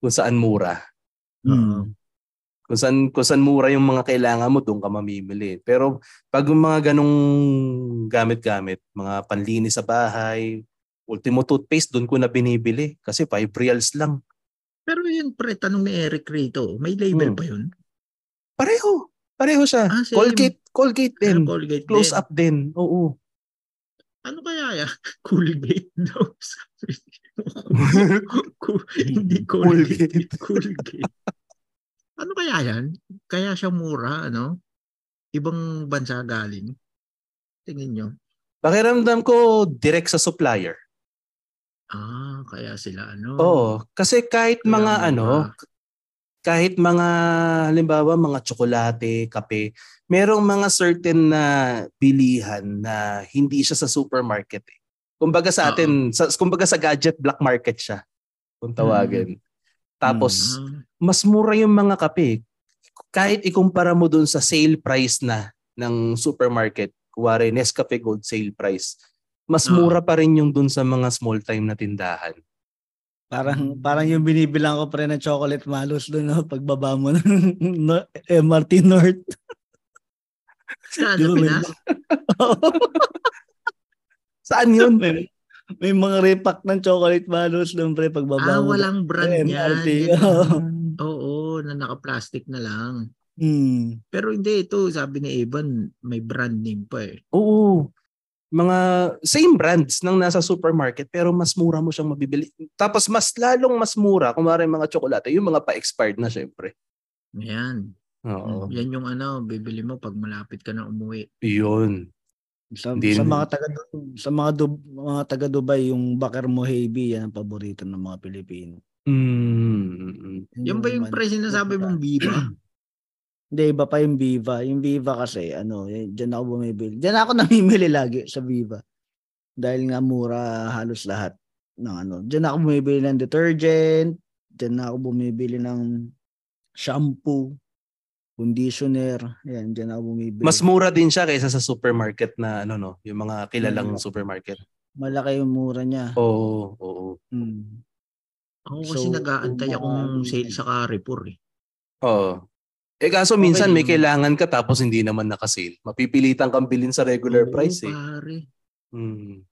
kung saan mura. Mm. Kung saan, kung saan mura yung mga kailangan mo, doon ka mamimili. Pero pag yung mga ganong gamit-gamit, mga panlinis sa bahay, ultimo toothpaste, doon ko na binibili. Kasi 5 reals lang. Pero yun, pre, tanong ni Eric rito, may label Hmm. pa yun? Pareho. Pareho siya. Ah, same. Colgate, Colgate Ah, din. Colgate Close din. up din. Oo. Ano kaya yan? Colgate daw. Hindi Colgate. Colgate. Ano kaya yan? Kaya siya mura, ano? Ibang bansa galing. Tingin nyo. Pakiramdam ko direct sa supplier. Ah, kaya sila ano? Oo. Kasi kahit Kaya mga mura. ano, kahit mga halimbawa mga tsokolate, kape, merong mga certain na bilihan na hindi siya sa supermarket eh. Kumbaga sa atin, sa, kumbaga sa gadget black market siya. Kung tawagin. Tapos Ah, mas mura yung mga kape. kahit ikumpara mo dun sa sale price na ng supermarket, kuwari Nescafe Gold sale price, mas Oo. mura pa rin yung dun sa mga small time na tindahan. Parang parang yung binibilang ko pre ng chocolate malos doon no pagbaba mo ng no, MRT North. Saan Di sa ba, may- Pinas? Saan yun? may, may mga repack ng chocolate malos doon pre pagbaba Ah, walang brand Eh, yan. Oo. Oo, na naka-plastic na lang. Hmm. Pero hindi ito, sabi ni Evan, may brand name pa eh. Oo. Mga same brands nang nasa supermarket pero mas mura mo siyang mabibili. Tapos mas lalong mas mura kung yung mga tsokolate, yung mga pa-expired na syempre. Ayan. Oo. Yan yung ano, bibili mo pag malapit ka na umuwi. Yun. Sa, Hindi sa mga taga sa mga Dub- mga taga Dubai yung Bakar Mohebi yan ang paborito ng mga Pilipino. Mm. Yan ba yung pre sinasabi mong Viva? Hindi, iba pa yung Viva. Yung Viva kasi, ano, eh, dyan ako bumibili. Dyan ako namimili lagi sa Viva. Dahil nga mura halos lahat ng ano. Dyan ako bumibili ng detergent. Dyan ako bumibili ng shampoo, conditioner. Yan, dyan ako bumibili. Mas mura din siya kaysa sa supermarket na ano no, yung mga kilalang Mm. supermarket. Malaki yung mura niya. Oo, oo. Hmm. Ako kasi So, nag-aantay kung akong sale sa Carrefour eh. Oo. Eh kaso minsan may Okay. kailangan ka tapos hindi naman naka-sale. Mapipilitan kang bilhin sa regular Oo, price eh. pare. Mm.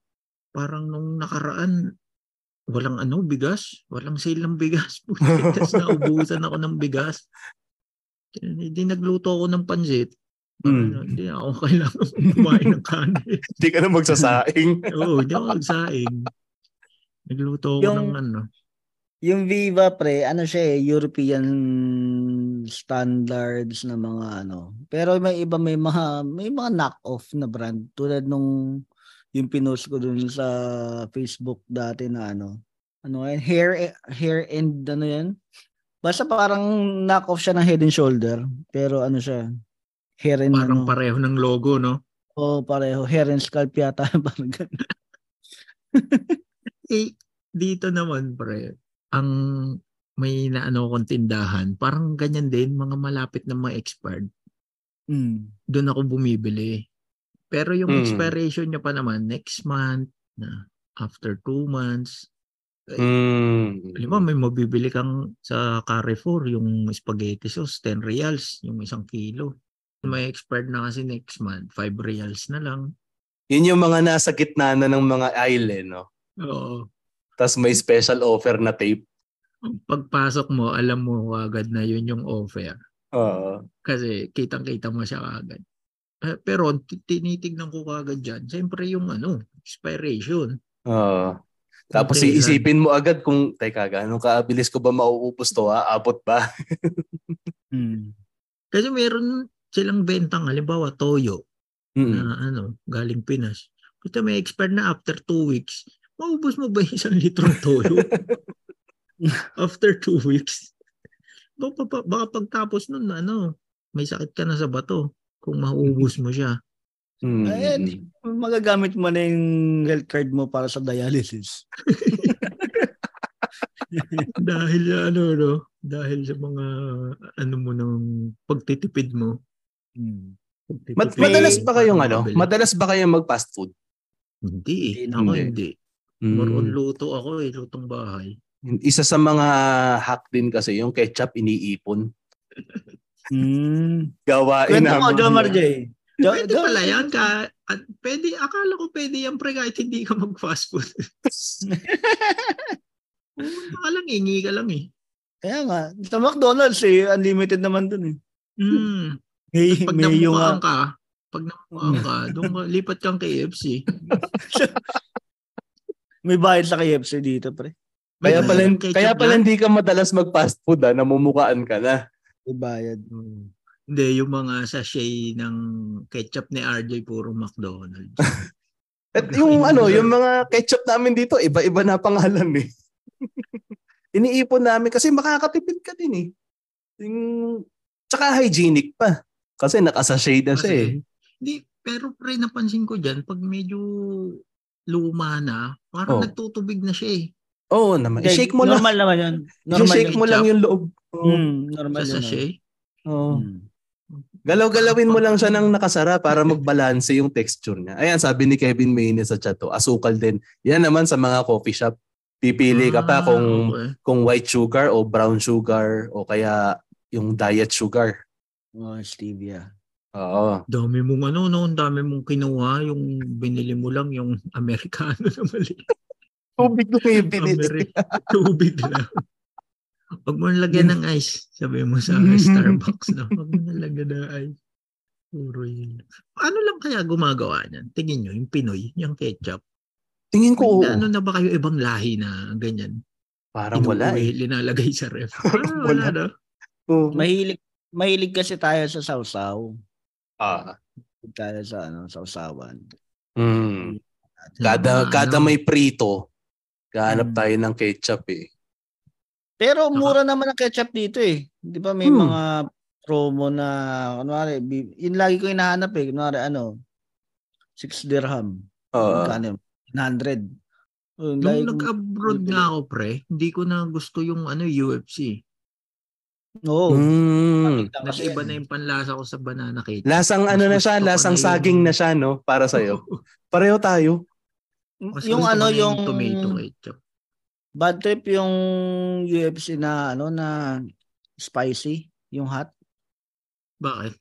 Parang nung nakaraan, walang ano, bigas. Walang sale ng bigas. Tapos naubusan ako ng bigas. Hindi nagluto ako ng pansit. Mm. Ano, hindi ako kailangan kumain ng kanin. Hindi ka na magsasaing. Oo, hindi ako magsaing. Nagluto ako Yung- ng ano. Yung Viva pre, ano siya eh, European standards na mga ano. Pero may iba may mga may mga knock-off na brand tulad nung yung pinost ko dun sa Facebook dati na ano. Ano yan? Hair hair and ano yan? Basta parang knock-off siya ng head and shoulder. Pero ano siya? Hair and Parang ano. pareho ng logo, no? Oo, pareho. Hair and scalp yata. parang ganun. Eh, dito naman, pre, ang may naano kong tindahan, parang ganyan din, mga malapit na mga expired. Mm. Doon ako bumibili. Pero yung Mm. expiration niya pa naman, next month, na after two months, Mm. Mo, may mabibili kang sa Carrefour, yung spaghetti sauce, 10 reals, yung isang kilo. May expired na kasi next month, 5 reals na lang. Yun yung mga nasa gitna na ng mga aisle, eh, no? Oo. Tapos may special offer na tape. Pagpasok mo, alam mo agad na yun yung offer. Oo. Kasi kitang-kita mo siya agad. Pero tinitignan ko agad dyan, siyempre yung ano, expiration. Oo. Tapos Okay, iisipin mo agad kung, teka, gano'ng kaabilis ko ba mauupos to ha? Abot ba? Mm. Kasi meron silang bentang, halimbawa, toyo, Mm. na ano, galing Pinas. Puta may expired na after two weeks. Maubos mo ba isang litrong toyo? after two weeks? Baka, baka, baka pagtapos nun, ano, may sakit ka na sa bato kung maubos mo siya. Mm. Ayan. Magagamit mo na yung health card mo para sa dialysis. dahil ano, no? Dahil sa mga ano mo ng pagtitipid mo. Mm. Pagtitipid Mad- madalas ba kayong ano? Madalas ba kayong mag-fast food? Hindi eh. Hindi, Ako hindi. Mm. More on luto ako eh. Lutong bahay. Isa sa mga hack din kasi yung ketchup iniipon. Mm. Gawain Kwento mo. Jomar J. Jo- Pwede Jo- pala yan. Ka, at pwede, akala ko pwede yan pre kahit hindi ka mag-fast food. Pumunta ka lang, ingi ka lang eh. Kaya nga, sa McDonald's eh, unlimited naman dun eh. Mm. May, Pag namukaan nga, ka, pag namukaan ka, doon ka, lipat kang KFC. may bayad sa KFC dito, pre. Kaya pala, kaya pala hindi ka madalas mag-fast food ah, namumukaan ka na. May bayad. Mm. Hindi, yung mga sachet ng ketchup ni RJ puro McDonald's. At yung ano, yung mga ketchup namin dito, iba-iba na pangalan eh. Iniipon namin kasi makakatipid ka din eh. Yung, tsaka hygienic pa. Kasi nakasashay na siya eh. Hindi, pero pre, napansin ko dyan, pag medyo luma na, parang Oh. nagtutubig na siya eh. Oo naman. Hindi, I-shake mo lang. Normal naman yun. Normal I-shake yun. mo lang yung loob. Oo. Mm, normal Sa yun. ah. sachet. Oo. Mm. Galaw-galawin mo lang siya ng nakasara para magbalanse yung texture niya. Ayan, sabi ni Kevin Mayne sa chat to, asukal din. Yan naman sa mga coffee shop. Pipili ka pa Ah, kung okay. kung white sugar o brown sugar o kaya yung diet sugar. Oh, stevia. Oo. Dami mong ano, no? Dami mong kinuha. Yung binili mo lang, yung Amerikano na mali. Tubig ko kayo Ameri- Tubig lang. Huwag mo lagyan ng ice. Sabi mo sa Starbucks na, huwag mo lagyan ng ice. Puro yun. Paano lang kaya gumagawa niyan? Tingin nyo, yung Pinoy, yung ketchup. Tingin ko. May ano na ba kayo ibang lahi na ganyan? Parang wala eh. Linalagay sa ref. Ah, Wala. wala na. Oo. Mahilig mahilig kasi tayo sa sausaw. Ah. Mahilig Tayo sa ano, sausawan. Mm. Kada, kada ano, may prito, kahanap Mm. tayo ng ketchup eh. Pero mura naman ang ketchup dito eh. 'Di ba may Hmm. mga promo na kunwari, yun lagi ko hinahanap eh. Kunwari ano, 6 dirham. Oo. Yun? 100. Oh, yun, lagi Nung kong- nag-abroad nga ako, pre, hindi ko na gusto yung ano UFC. Oo. Mm. Kasi Nag-iba na yung panlasa ko sa banana cake. Lasang ano na siya, Mas lasang na yung- saging na siya, no? Para sa'yo. Pareho tayo. Mas yung gusto ko ano, yung tomato ketchup. Bad trip yung UFC na ano na spicy, yung hot. Bakit?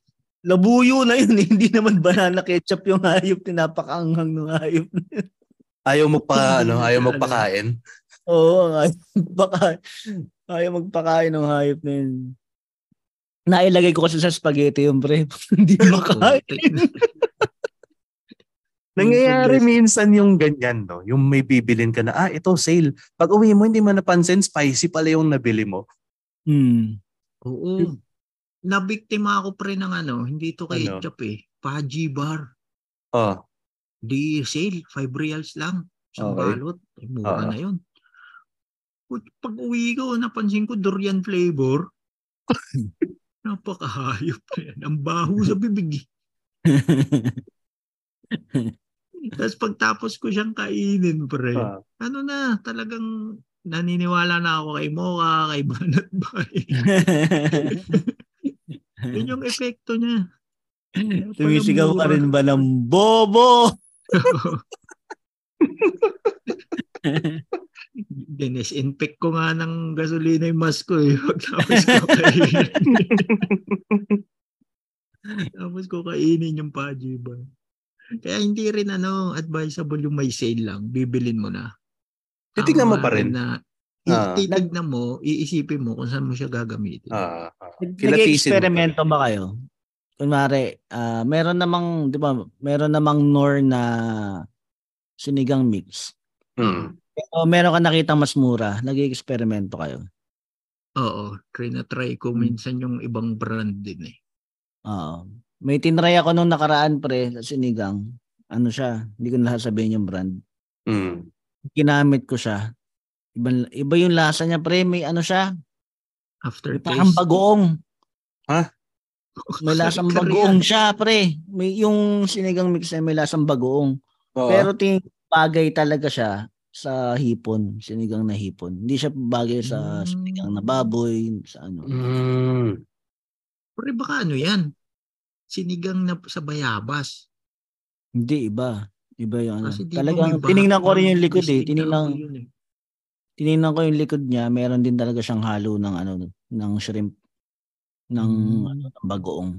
Labuyo na yun, hindi naman banana ketchup yung hayop, tinapakaanghang ng hayop. Ayaw magpa, ano, ayaw magpakain. Oo, ayaw magpakain. Ayaw magpakain ng hayop na yun. Nailagay ko kasi sa spaghetti yung pre. hindi makain. Nangyayari minsan yung ganyan, no? Yung may bibilin ka na, ah, ito, sale. Pag uwi mo, hindi mo napansin, spicy pala yung nabili mo. Hmm. Oo. Nabiktima ako pre ng ano, hindi to Ano? ketchup eh. Paji bar. Oh, Di sale, 5 reals lang. Isang Okay. balot. Eh, mura Oo. na yun. Pag uwi ko, napansin ko durian flavor. Napakahayop. Ang baho sa bibig. Tapos pagtapos ko siyang kainin, pre. ah. Ano na, talagang naniniwala na ako kay Mocha, kay Banat Bay. Yun yung epekto niya. Tumisigaw ka rin ba ng bobo? Dinesinfect ko nga ng gasolina yung mask ko eh. Pagtapos ko kainin. Tapos ko kainin yung Paji ba. Kaya hindi rin ano, advisable yung may sale lang. Bibilin mo na. Titignan mo pa rin. Na, Ah. titignan mo, iisipin mo kung saan mo siya gagamitin. Mo pa. Nag-experimento ba kayo? Kunwari, ah, meron namang, di ba, meron namang Nor na sinigang mix. Hmm. Pero meron ka nakita mas mura, nag-experimento kayo. Oo, try ko Hmm. minsan yung ibang brand din eh. Oo. May tinry ako nung nakaraan pre sa sinigang. Ano siya, hindi ko na sasabihin yung brand. Hmm. Ginamit ko siya. Iba, iba yung lasa niya pre, may ano siya, After may parang bagoong. Ha? May lasang bagoong siya pre. May, yung sinigang mix na may lasang bagoong. Oo. Pero ting bagay talaga siya sa hipon, sinigang na hipon. Hindi siya bagay sa Mm. sinigang na baboy, sa ano. Hmm. Pre, baka ano yan? Sinigang na sa bayabas. Hindi iba. Iba yung ano. Kasi Talagang may bahat tiningnan ko rin ng yung likod eh. yun eh. tiningnan ko yung likod niya, meron din talaga siyang halo ng ano ng shrimp ng Mm. ano ng bagoong.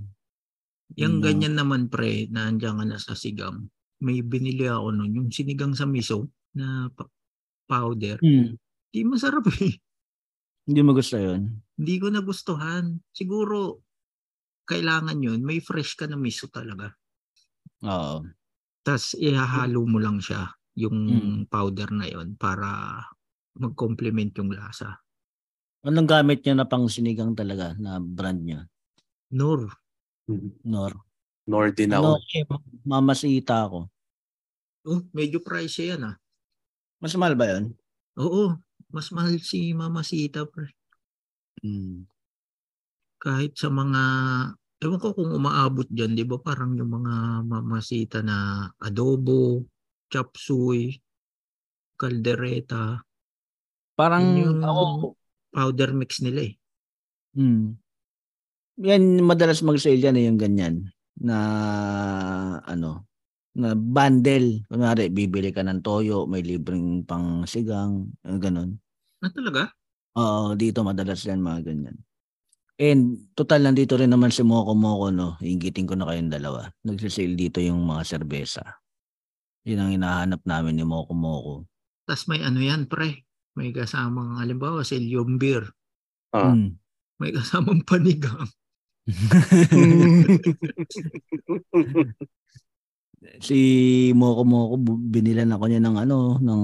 Yung Yun ganyan naman pre, na andyan ka na sa sigang. May binili ako nun, yung sinigang sa miso na powder. Hmm. Di masarap eh. Hindi mo gusto 'yon. Hindi ko nagustuhan. Siguro, kailangan yun, may fresh ka na miso talaga. Oo. Tapos ihahalo mo lang siya, yung Mm. powder na yon para mag-complement yung lasa. Anong gamit niya na pang sinigang talaga na brand niya? Nor, Nor. Nor din Ano, ako. eh, mamasita ako. oh, medyo pricey yan ah. Mas mahal ba 'yon? Oo, mas mahal si Mama Sita pre. Hmm. Kahit sa mga ewan ko kung umaabot diyan 'di ba parang yung mga mamasita na adobo, chop suey, caldereta, Parang Yun yung- ako powder mix nila eh. hmm. yan madalas mag-sale yan eh, yung ganyan na ano na bundle. Kunwari, bibili ka ng toyo, may libreng pang sigang, ganun. Na talaga? Oo, dito madalas yan mga ganyan. And total nandito rin naman si Moko Moko no. Inggitin ko na kayong dalawa. Nagsisale dito yung mga serbesa. Yun ang hinahanap namin ni Moko Moko. Tapos may ano yan, pre. May kasamang, halimbawa, Celium beer. Ah. Mm. May kasamang panigang. si Moko Moko binilan ako niya ng ano ng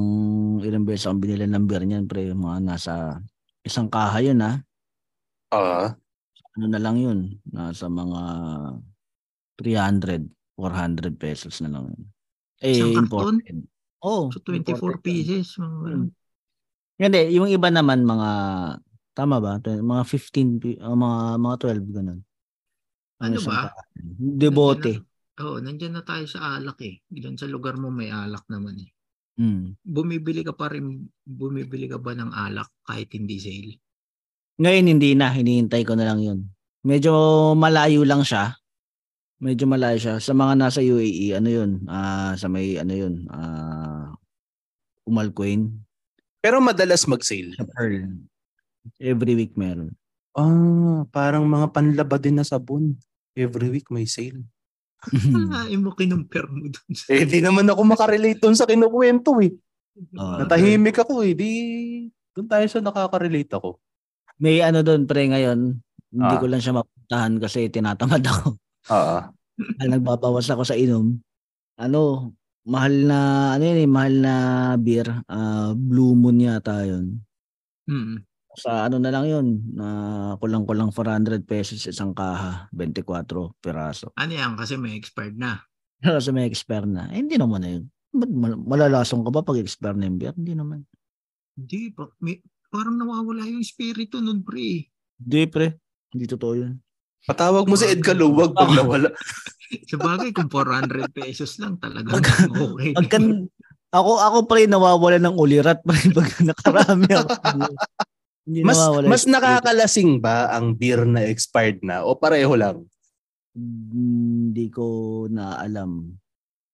ilang beses akong binilan ng beer niyan pre mga nasa isang kaha yun ha Ah. Ano na lang yun nasa mga 300 400 pesos na lang yun eh Isang imported oh So 24 pieces. Hmm. hindi yung iba naman mga tama ba mga 15 pi- uh, mga mga 12 ganun Ano isang ba? debote Oo, oh, nandyan na tayo sa alak eh. Diyan sa lugar mo may alak naman eh. mm. Bumibili ka pa rin, bumibili ka ba ng alak kahit hindi sale? Ngayon hindi na, hinihintay ko na lang yun. Medyo malayo lang siya. Medyo malayo siya. Sa mga nasa UAE, ano yun? Ah, sa may ano yun? Ah, Umalcoin. Pero madalas mag-sale. Sa Pearl. Every week meron. Ah, parang mga panlaba din na sabon. Every week may sale. Kalain mo kinumpir mo dun sa... Eh, di naman ako makarelate dun sa kinukwento eh. Oo. Natahimik ako eh. Di, dun tayo sa nakaka-relate ako. May ano doon pre ngayon. Hindi Ah. ko lang siya mapuntahan kasi tinatamad ako. Oo. Dahil nagbabawas ako sa inom. Ano, mahal na ano yun eh, mahal na beer. Ah, Blue Moon yata yun. Mm. Sa ano na lang yun, na kulang-kulang 400 pesos isang kaha, 24 piraso. Ano yan? Kasi may expired na. Kasi may expire na. Eh, hindi naman na yun. Mal- malalasong ka ba pag expire na yung beer? Hindi naman. Hindi, pa, may, parang nawawala yung spirito nun, pre. Hindi pre, hindi totoo yun. Patawag mo si Ed Kaluwag pag nawala. Sa bagay, kung 400 pesos lang talaga Pag- okay. Pagkan, ako, ako pre, nawawala ng ulirat pre pag nakarami ako. Hindi Mas nawawala mas nakakalasing ba ang beer na expired na o pareho lang? Hindi ko na alam.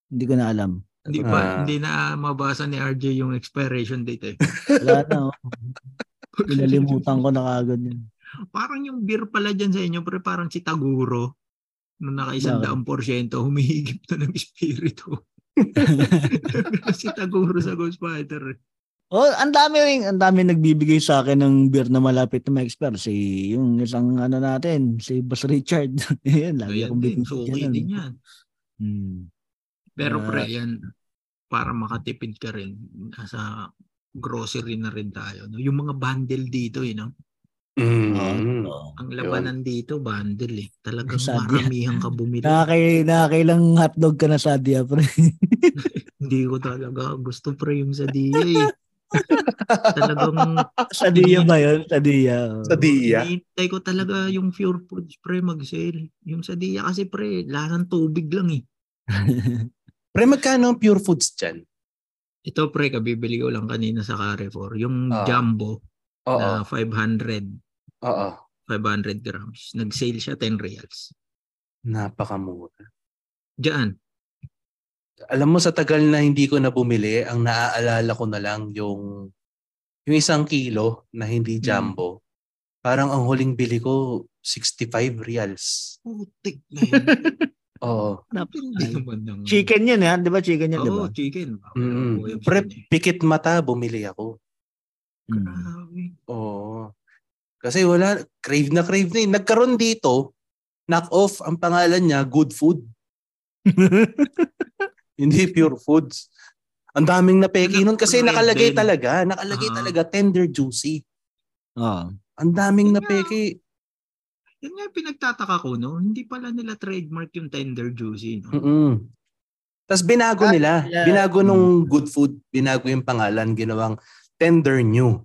Hindi ko na alam. Hindi pa, Ah. hindi na mabasa ni RJ yung expiration date eh. Wala na. oh. Pinalimutan ko na kagad yun. Parang yung beer pala dyan sa inyo, pre, parang si Taguro. Nung naka-isang Bakit? daang porsyento, humihigip na ng espiritu. si Taguro sa Ghost Fighter. Oh, ang dami ring, ang dami nagbibigay sa akin ng beer na malapit na ma-expire. Si yung isang ano natin, si Boss Richard. Yan, lagi akong bigyan suki yan. din yan. Hmm. Pero Ah. pre, yan, para makatipid ka rin, nasa grocery na rin tayo. No? Yung mga bundle dito, eh, no? Mm. Oo. Ang labanan dito, bundle eh. Talagang Sadya. maramihan ka bumili. Nakakay, nakakailang hotdog ka na sa Dia, pre. Hindi ko talaga gusto pre yung sa DA eh. Talagang sa Dia ba yun? Sa Dia. oo. Sa Dia. hinihintay ko talaga yung Pure Foods pre mag-sale. Yung sa Dia kasi pre, lahat ng tubig lang eh. Pre, magkano ang pure foods dyan? Ito pre, kabibili ko lang kanina sa Carrefour. Yung Ah. Jumbo Oo. na 500, Oo. 500 grams. Nag-sale siya 10 reals. Napakamura. Diyan. Alam mo, sa tagal na hindi ko na bumili, ang naaalala ko na lang yung yung isang kilo na hindi jumbo. Parang ang huling bili ko, 65 reals. Putik na yun. Oo. Hindi naman ng... Chicken yun, ha? Di ba chicken yun, di ba? Oo, chicken. Mm. Pre, eh. pikit mata, bumili ako. Hmm. Grabe. Oo. Kasi wala, crave na crave na eh. Nagkaroon dito, knock off, ang pangalan niya, good food. Hindi pure foods. Ang daming napeki nun kasi nakalagay din. talaga, nakalagay Ah. talaga tender juicy. Oo. Ang daming Yun napeki. Yan nga yung pinagtataka ko, no? Hindi pala nila trademark yung tender juicy, no? Mm-mm. Tapos binago Ah, nila. yeah. Binago nung good food, binago yung pangalan, ginawang tender new.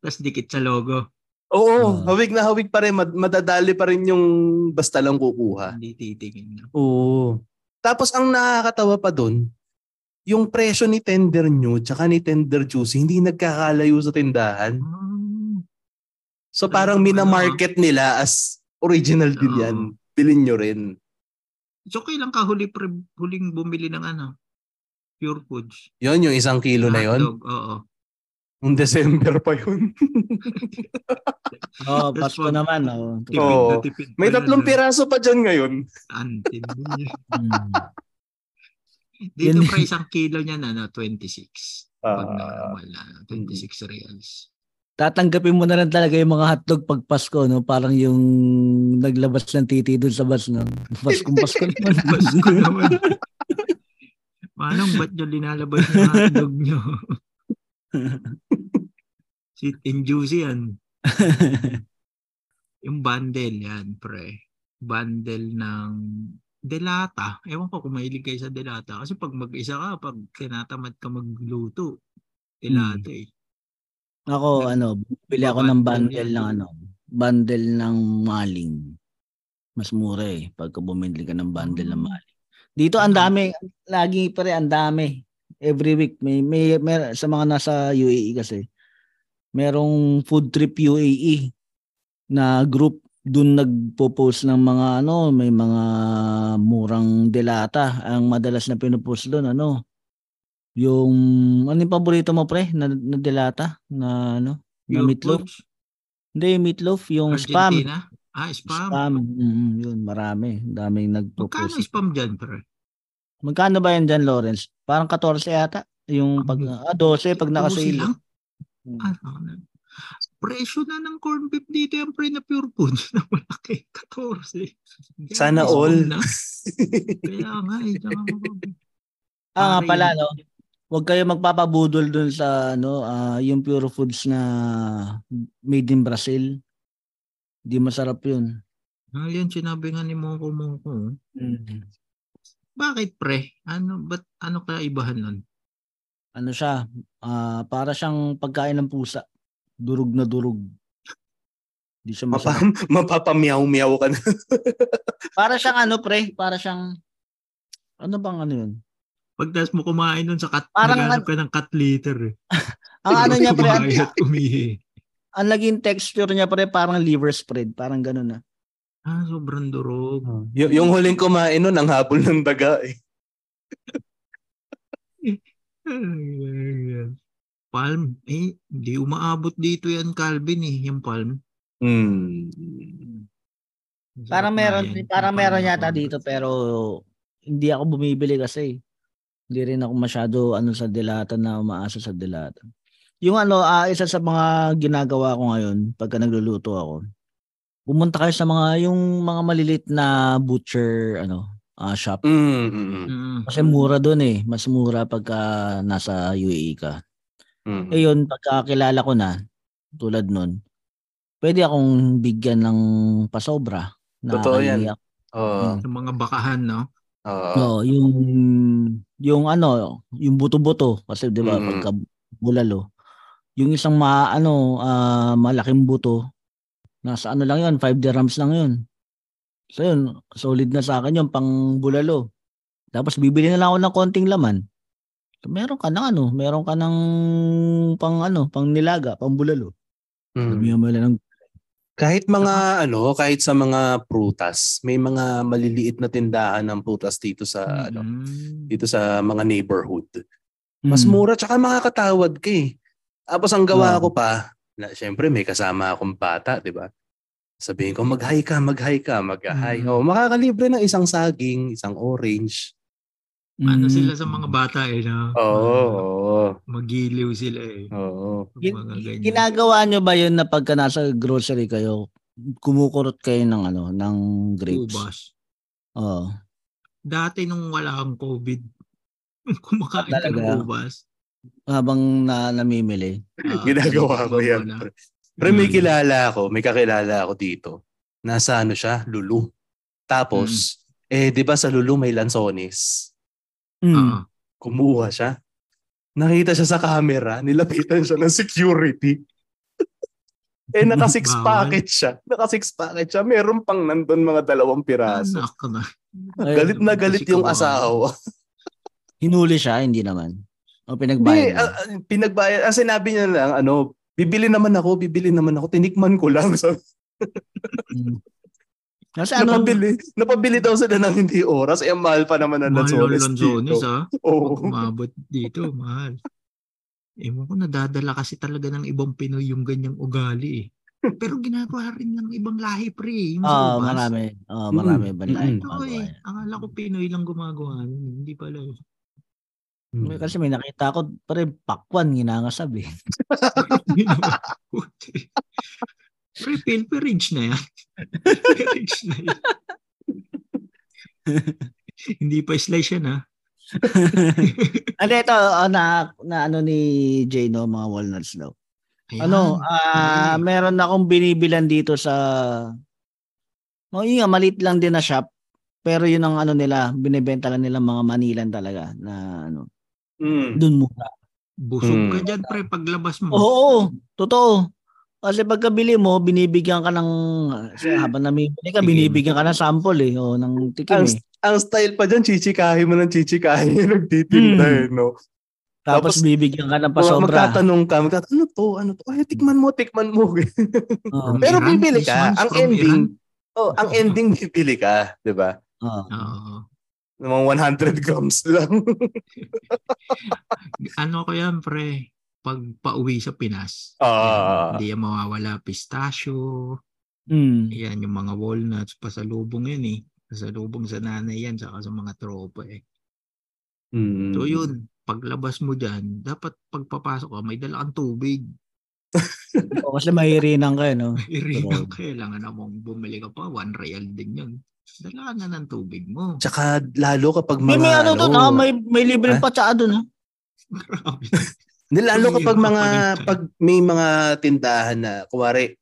Tapos dikit sa logo. Oo, Ah. hawig na hawig pa rin. Mad- madadali pa rin yung basta lang kukuha. Hindi titingin. No? Oo. Tapos ang nakakatawa pa doon, yung presyo ni Tender New tsaka ni Tender Juicy hindi nagkakalayo sa tindahan. Ah, So parang minamarket nila as original din yan. Bilin nyo rin. So kailan ka huli pre, huling bumili ng ano? Pure Foods. Yon yung isang kilo na yon. Oo. Yung December pa yun. Oh, That's Pasko naman. Oh. Tipid Oo. na tipid. May pa tatlong ah. piraso pa dyan ngayon. Antin din niya. Mm. Dito pre isang kilo niya na 26. Pag Ah. na 26 reals. Tatanggapin mo na lang talaga yung mga hotdog pag Pasko, no? Parang yung naglabas ng titi doon sa bus, no? Paskong Pasko naman. Pasko naman. Manong ba't nyo linalabas yung hotdog nyo? Sweet and juicy yan. Yung bundle yan, pre. Bundle ng delata. Ewan ko kung mahilig kayo sa delata. Kasi pag mag-isa ka, pag tinatamad ka magluto, delata eh. Ako, ano, bili ako ng Bundle ng ano, bundle ng maling. Mas mura eh, pagka bumili ka ng bundle ng Ah. maling. Dito ang dami, lagi pa rin ang dami. Every week may, may, may sa mga nasa UAE kasi. Merong food trip UAE na group doon nagpo-post ng mga ano, may mga murang delata. Ang madalas na pinopost doon ano, yung ano yung paborito mo pre na, na delata na ano na Pure meatloaf Foods, hindi yung meatloaf yung spam Argentina. Ah, spam. spam mm, yun marami daming Magkano nagpo-post spam dyan, pre? magkano ba yan dyan Lawrence parang 14 yata yung pag ah, 12 pag naka 12 sale lang? Hmm. Ah, ano. Presyo na ng corn beef dito yung pre na pure foods na malaki. 14. Kaya Sana spam all. Na. Kaya nga eh. ah nga pala no Huwag kayo magpapabudol dun sa ano ah, yung pure foods na made in Brazil. Di masarap yun. Ah, yan sinabi nga ni Moko Moko. Bakit pre? Ano, ba't ano kaibahan nun? Ano siya? ah, para siyang pagkain ng pusa. Durug na durug. Di siya Mapa, masarap. mapapamiyaw-miyaw ka na. Para siyang ano pre, para siyang ano bang ano yun? Pagdas mo kumain nun sa cat, Parang naghanap ka ng cat litter eh. Ang ano niya pre, ang, Kumain at umihi. ang naging texture niya pre parang liver spread, parang ganun na. Ah, sobrang durog. Y- yung huling kumain nun, ang habol ng daga eh. Palm. Eh, hindi umaabot dito yan, Calvin eh. Yung palm. Hmm. Parang Sarap meron, Yung meron yata dito pero hindi ako bumibili kasi hindi rin ako masyado ano sa delata na umaasa sa delata. Yung ano, ah, isa sa mga ginagawa ko ngayon pagka nagluluto ako. Pumunta kayo sa mga yung mga malilit na butcher ano, ah, shop. Mm, mm, mm, Mm. Kasi mura doon eh. Mas mura pagka nasa UAE ka. mm. Eh yun, pagka kilala ko na, tulad nun, pwede akong bigyan ng pasobra. Totoo yan. Oo. Mm. Yung mga bakahan, no? Oo. Oo, yung yung ano, yung buto-buto kasi 'di ba Mm. pagka bulalo. Yung isang ma ano, ah, malaking buto nasa ano lang 'yon, 5 dirhams lang 'yon. So yun, solid na sa akin 'yung pang bulalo. Tapos bibili na lang ako ng konting laman. So, meron ka ng ano, meron ka ng pang ano, pang nilaga, pang bulalo. Mm. Sabihan mo lang ng Kahit mga ano, kahit sa mga prutas, may mga maliliit na tindahan ng prutas dito sa ano, Mm. dito sa mga neighborhood. Mas Mm. mura tsaka makakatawad ka eh. Tapos ang gawa Oo. ko pa, na, syempre may kasama akong bata, di ba? Sabihin ko, mag-hi ka, mag-hi ka, mag-hi. Mm. Oh, makakalibre ng isang saging, isang orange. Ano Mm. sila sa mga bata eh, no? Oo, oo, Magiliw sila eh. oo. Ginagawa nyo ba yun na pagka nasa grocery kayo, kumukurot kayo ng ano, ng grapes? Ubas. Oo. Dati nung wala kang COVID, kumakain ka ng ubas. Habang na, namimili. Ah, Ginagawa ko yan. wala. pre. Pero may Mm. kilala ako, may kakilala ako dito. Nasa ano siya, Lulu. Tapos, eh, di ba sa Lulu may lansones? Mm. Oo. Kumuha siya. Nakita siya sa camera, nilapitan siya ng security. eh, naka six packet siya. Naka six packet siya. Meron pang nandun mga dalawang piraso. Na. Ay, Galit na galit yung asawa. hinuli siya, hindi naman. O Hindi, pinagbayad. ah, ah, pinagbayad. Ah, sinabi niya lang, ano, bibili naman ako, bibili naman ako. Tinikman ko lang. Kasi ano, napabili, napabili daw sila ng hindi oras. Eh, mahal pa naman ang Mahal Lanzones ang Lanzones, dito. ha? Oo. Pag umabot dito, mahal. Ewan ko, nadadala kasi talaga ng ibang Pinoy yung ganyang ugali eh. Pero ginagawa rin ng ibang lahi pre. Yung sa oh, ubas. marami. Oh, marami Mm, ba mm. Ito eh. Akala ko Pinoy lang gumagawa. Hindi pala. Hmm. Kasi may nakita ko, pare, pakwan, ginangasab eh. Pre, pilferage na yan. Pilferage na yan. Hindi pa slice yan ha. ano ito, oh, na, na ano ni Jay, no, mga walnuts daw. Ayan. Ano, ah, Ayan. meron akong binibilan dito sa No, yun nga, maliit lang din na shop. Pero yun ang ano nila, binebenta lang nila mga Manilan talaga na ano, Mm. dun mura. Busog Hmm. ka dyan pre paglabas mo. Oo, totoo. Kasi pagkabili mo, binibigyan ka ng kasi habang namimili ka, binibigyan ka ng sample eh, o ng tikim Ang, eh. ang style pa dyan, chichikahin mo ng chichikahin. Nagtitinda Mm. eh, no? Tapos, tapos, bibigyan ka ng pasobra. magtatanong ka, magtatanong, ano to? Ano to? Ay, tikman mo, tikman mo. Oo. Pero bibili ka. Ang ending, oh, ang ending bibili ka, 'di ba? Oo. Oo. Ng mga 100 grams lang. Ano ko yan pre? Pag pauwi sa Pinas. Ah. yan, Hindi yan mawawala. Pistachio. Mm. Yan yung mga walnuts. Pasalubong yan eh. Pasalubong sa nanay yan. Saka sa mga tropa eh. Mm. So yun. Paglabas mo dyan, dapat pagpapasok ka, may dala kang tubig. Oo, kasi mahirinan ka, eh, no? Irigang kailangan na mong bumili ka pa. One real din yun. Dala ka na ng tubig mo. Tsaka lalo kapag May, mga may ano doon, ah, may, may libreng Ha? patsa doon, ha? Grabe. Lalo Pag- kapag mga pag- may mga tindahan na kuwari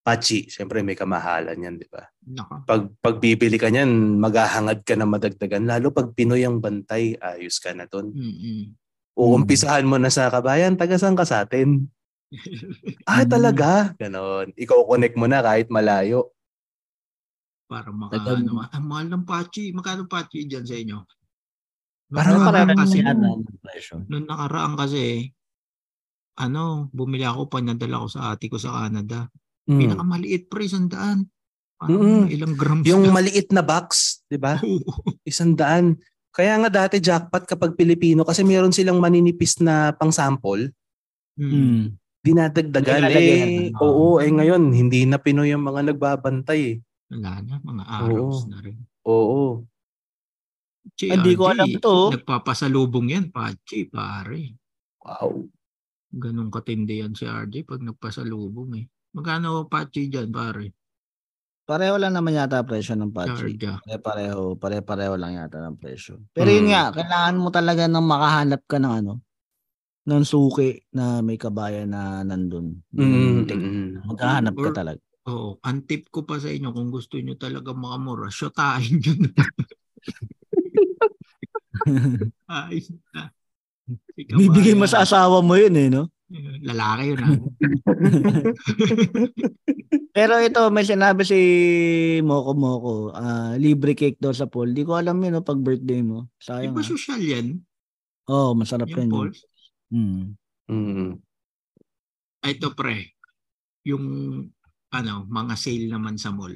pachi, syempre may kamahalan 'yan, 'di ba? Naka. Pag pagbibili ka niyan, maghahangad ka na madagdagan lalo pag Pinoy ang bantay, ayos ka na doon. Mm-mm. Uumpisahan mo na sa kabayan, taga saan ka sa atin? Ah, talaga? Ganon. Ikaw connect mo na kahit malayo. Para maka, Tagal- ano, ang mahal ng pachi. Magkano pachi dyan sa inyo? Nung Parang nakaraan Parang kasi, presyo. nung nakaraan kasi, ano, bumili ako, panadala ko sa ate ko sa Canada. Mm. Pinakamaliit pre, sandaan. Parang Mm-mm. ilang grams Yung na. maliit na box, 'di ba? Isang daan. Kaya nga dati jackpot kapag Pilipino kasi meron silang maninipis na pang-sample. Mm. Mm. dinadagdagan eh. Oo, eh ngayon hindi na Pinoy ang mga nagbabantay eh. Wala na, mga araws Oo. na rin. Oo. Che, Hindi ko alam to. Nagpapasalubong yan, pachi, pare. Wow. Ganun katindi yan si RJ pag nagpasalubong eh. Magkano pachi dyan, pare? Pareho lang naman yata presyo ng patsi. Charge. Pare-pareho, pare-pareho lang yata ng presyo. Pero yun Mm. nga, kailangan mo talaga ng makahanap ka ng ano, ng suki na may kabayan na nandun. Mm, Tek- mm, Maghahanap ka talaga. Oo, ang tip ko pa sa inyo kung gusto nyo talaga makamura, shotahin nyo na. Ay, na. Ba, Bibigay mo sa asawa mo yun eh, no? Lalaki yun ah. Pero ito, may sinabi si Moko Moko, ah, libre cake daw sa pool. Di ko alam yun, no, pag birthday mo. Di Sayang. ba ah. social yan? Oo, oh, masarap Yung yan. Paul? Mm. mm. Ay, Ito pre, yung ano, mga sale naman sa mall.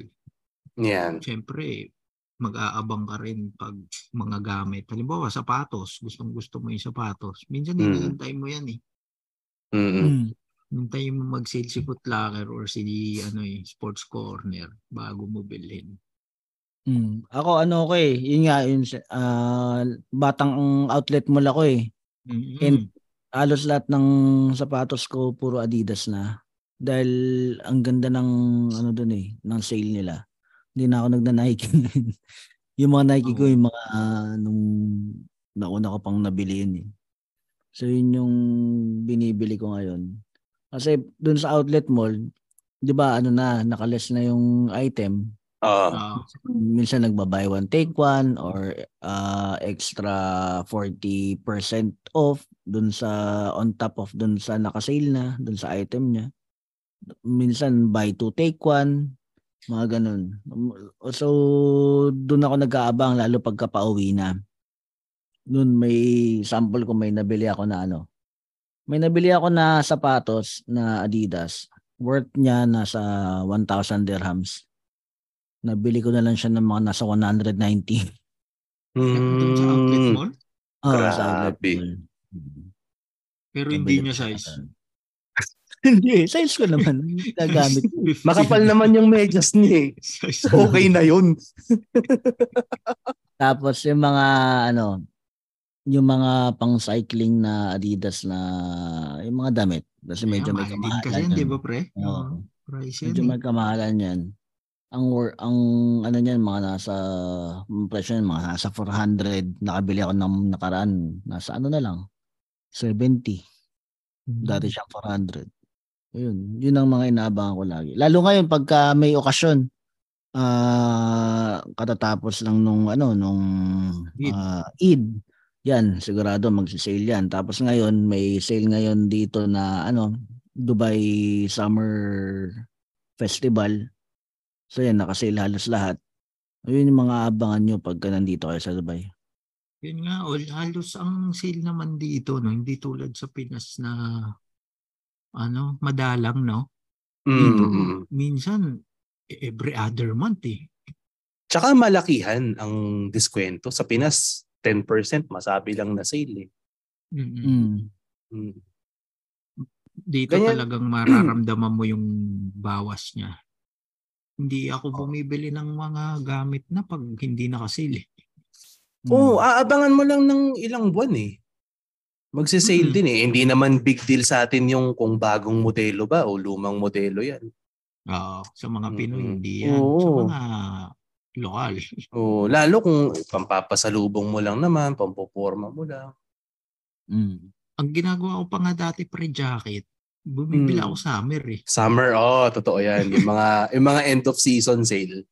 Yan. Siyempre, mag-aabang ka rin pag mga gamit. Halimbawa, sapatos. Gustong gusto mo yung sapatos. Minsan, Mm. hinihintay mo yan eh. Mm. Mm. Hintay mo mag-sale si Foot Locker or si ano eh, Sports Corner bago mo bilhin. Mm. Ako ano ko eh, yun nga, yun, ah, batang outlet mall ako eh. Mm-mm. And- Halos lahat ng sapatos ko puro Adidas na. Dahil ang ganda ng ano doon eh, ng sale nila. Hindi na ako nagna-Nike. yung mga Nike ko, Oo. yung mga ah, nung nauna ko pang nabili yun eh. So yun yung binibili ko ngayon. Kasi doon sa outlet mall, 'di ba ano na, nakaless na yung item. Ah, Minsan nagba-buy one take one or ah, extra 40% off dun sa on top of dun sa nakasale na, dun sa item niya. Minsan buy two take one, mga ganun. So dun ako nag-aabang lalo pagka pauwi na. Dun may sample ko may nabili ako na ano May nabili ako na sapatos na Adidas. Worth niya nasa 1,000 dirhams. Nabili ko na lang siya ng mga nasa 190. Doon sa outlet Mm. mall? Oh, sa outlet mall. Mm. Pero hindi niya size. Hindi, size ko naman. Nagamit. Makapal naman yung medyas niya eh. Okay na yun. Tapos yung mga ano, yung mga pang cycling na Adidas na yung mga damit. Kasi medyo may kamahalan. kasi yan, yan. di ba pre? Oo. Oo. Price yan. Medyo eh. may kamahalan yan. Ang wor- ang ano niyan mga nasa ang presyo niyan, mga nasa 400 nakabili ako ng nakaraan nasa ano na lang 70 dati siyang 400 ayun yun ang mga inaabangan ko lagi. Lalo ngayon pagka may okasyon ah katatapos lang nung ano nung ah, Eid. Yan sigurado magsi-sale yan. Tapos ngayon may sale ngayon dito na ano Dubai Summer Festival. So yan nakasale halos lahat. Ayun yung mga abangan nyo pagka nandito kayo sa Dubai. Yun nga, all, halos ang sale naman dito, no? hindi tulad sa Pinas na ano, madalang, no? Dito, Mm. minsan, every other month, eh. Tsaka malakihan ang diskwento. Sa Pinas, 10% masabi lang na sale eh. Mm-mm. mm. Mm. Dito Ganyan. talagang mararamdaman mo yung bawas niya. Hindi ako bumibili ng mga gamit na pag hindi nakasale. eh. Oo, aabangan mo lang ng ilang buwan eh. Magsisale Mm. din eh. Hindi naman big deal sa atin yung kung bagong modelo ba o lumang modelo yan. Oo, sa mga Pinoy, Mm-mm. hindi yan. Sa Oo. mga lokal. O, lalo kung pampapasalubong mo lang naman, pampoporma mo lang. Mm. Ang ginagawa ko pa nga dati pre-jacket, bumibili Mm. ako summer eh. Summer, oh, totoo yan. Yung mga, yung mga end of season sale.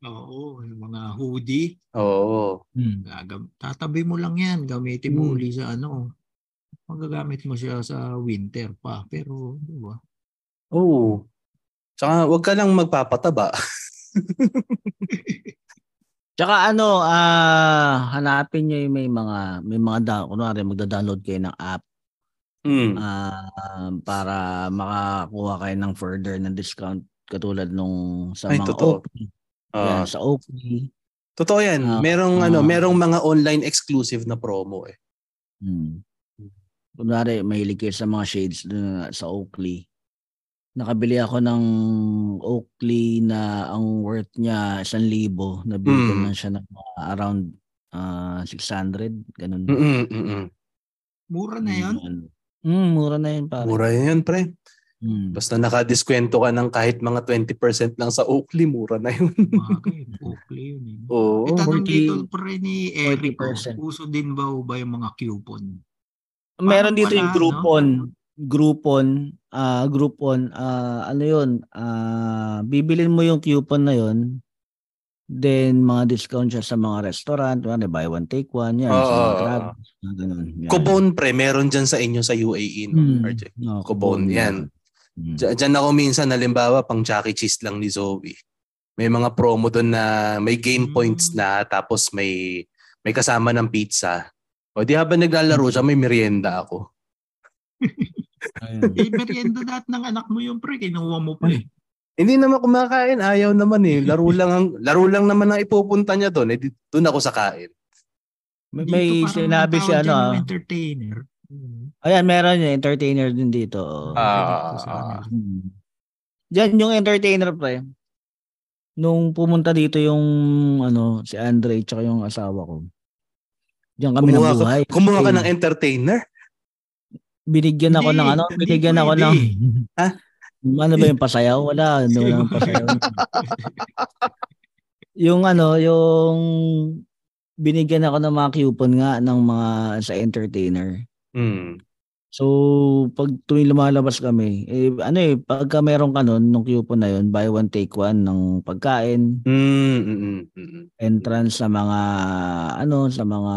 Oo, yung mga hoodie, Oo. Mm. gagam- tatabi mo lang yan, gamitin mo Mm. uli sa ano. Magagamit mo siya sa winter pa. Pero, di ba? Oo. Tsaka wag ka lang magpapataba. Tsaka ano, ah hanapin niyo yung may mga may mga da, kunwari magda-download kayo ng app Mm. ah, para makakuha kayo ng further na discount katulad nung sa Ay, mga totoo. Oakley. Ah, Yan, sa Oakley. totoo yan. Ah, merong ah. ano, merong mga online exclusive na promo eh. Hmm. Kunwari, mahilig kayo sa mga shades dun sa Oakley. Nakabili ako ng Oakley na ang worth niya 1,000. Nabili ko Mm. lang siya ng mga around ah, 600. Ganun. Mm-mm, mm-mm. Mura na yun. Mm, mura na yun pare. Mura yan, pre. Mm. Basta nakadiskwento ka ng kahit mga 20% lang sa Oakley, mura na yun. Bagay, Oakley yun. Eh. Oo. Itanong 40 dito pre ni Eric, oh, 40%. uso din ba o ba yung mga coupon? Meron dito yung Groupon. Groupon, ah Groupon, ah ano 'yun? Ah bibilin mo yung coupon na 'yon. Then mga discount siya sa mga restaurant, ano, buy one take one, yan, sa mga oo, crab, mga ganun. yan. Kubon, pre. Meron dyan sa inyo sa UAE, no? Hmm. RJ? No, Kubon, yan. Hmm. Diyan ako minsan, halimbawa, pang Chuck E. Cheese lang ni Zoe. May mga promo doon na may game Mm. points na tapos may may kasama ng pizza. O di habang naglalaro siya, may merienda ako. Ayun. Eh, merienda lahat ng anak mo yung pre, kinuha mo pa eh. Hindi naman kumakain, ayaw naman eh. Laro lang ang laro lang naman ang ipupunta niya doon. Eh, doon ako sa kain. May, may sinabi siya ano. dyan, ah. entertainer. Ayan, meron yung entertainer din dito. Ah. Hmm. Diyan yung entertainer pre. Nung pumunta dito yung ano si Andre tsaka yung asawa ko. Diyan kami Kumuha ka, nabuhay. kumuha ka ng entertainer? binigyan ako Hindi, ng ano, hindi binigyan ako pwede. ng Ha? Ano ba yung pasayaw? Wala, ano lang pasayaw. yung ano, yung binigyan ako ng mga coupon nga ng mga sa entertainer. Hmm. So, pag tuwing lumalabas kami, eh, ano eh, pagka meron ka nun, nung coupon na yun, buy one, take one ng pagkain, Mm, mm, mm, mm. entrance sa mga, ano, sa mga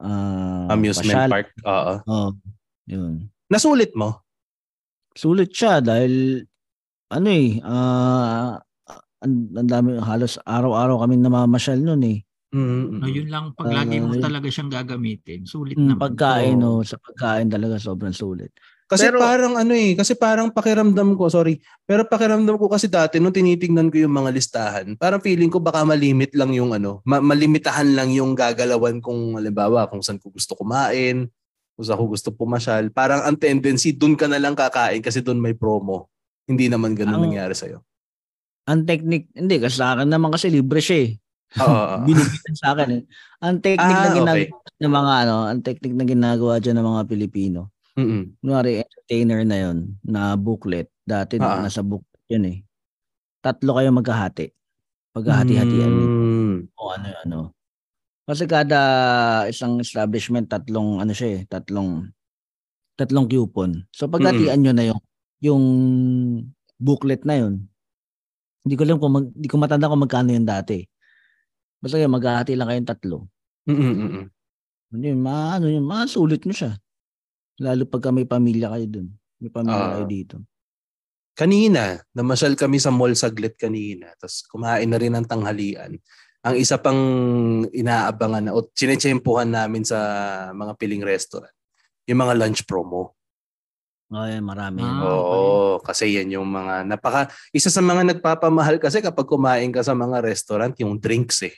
ah, Amusement pasyal. park. Oo. Oh, yun. Nasulit mo? Sulit siya dahil, ano eh, ah, ang, ang dami, halos araw-araw kami namamasyal nun eh. Mm, No, yun lang, pag lagi mo talaga siyang gagamitin, sulit Mm, naman. pagkain, no, sa pagkain talaga sobrang sulit. Kasi Pero- parang ano eh, kasi parang pakiramdam ko, sorry, pero pakiramdam ko kasi dati nung tinitingnan ko yung mga listahan, parang feeling ko baka malimit lang yung ano, ma- malimitahan lang yung gagalawan kung halimbawa kung saan ko gusto kumain, kung saan ko gusto pumasyal. Parang ang tendency, dun ka na lang kakain kasi dun may promo. Hindi naman ganun Ang- nangyari sa'yo. Ang technique, hindi, kasi sa akin naman kasi libre siya eh. Binibitan sa akin eh. Ang technique Ah, na ginagawa okay. ng mga ano, ang technique na ginagawa dyan ng mga Pilipino. Mm-mm. Kunwari, entertainer na yon na booklet. Dati Ah. nasa booklet yun eh. Tatlo kayo magkahati. Paghahati-hatian Mm. o ano ano. Kasi kada isang establishment tatlong ano siya eh, tatlong tatlong coupon. So paghatian nyo na yung yung booklet na yun. Hindi ko alam kung mag, hindi ko matanda kung magkano yun dati. Basta yun, maghahati lang kayong tatlo. Mm-mm. Ano yun, ma, ano yun, masulit mo siya. Lalo pagka may pamilya kayo dun. May pamilya Ah. kayo dito. kanina, namasyal kami sa mall saglit kanina, tapos kumain na rin ng tanghalian. Ang isa pang inaabangan na, o sinetsempuhan namin sa mga piling restaurant, yung mga lunch promo. Oh, yan, marami. Ah, Oo, kasi yan yung mga napaka, isa sa mga nagpapamahal kasi kapag kumain ka sa mga restaurant, yung drinks eh.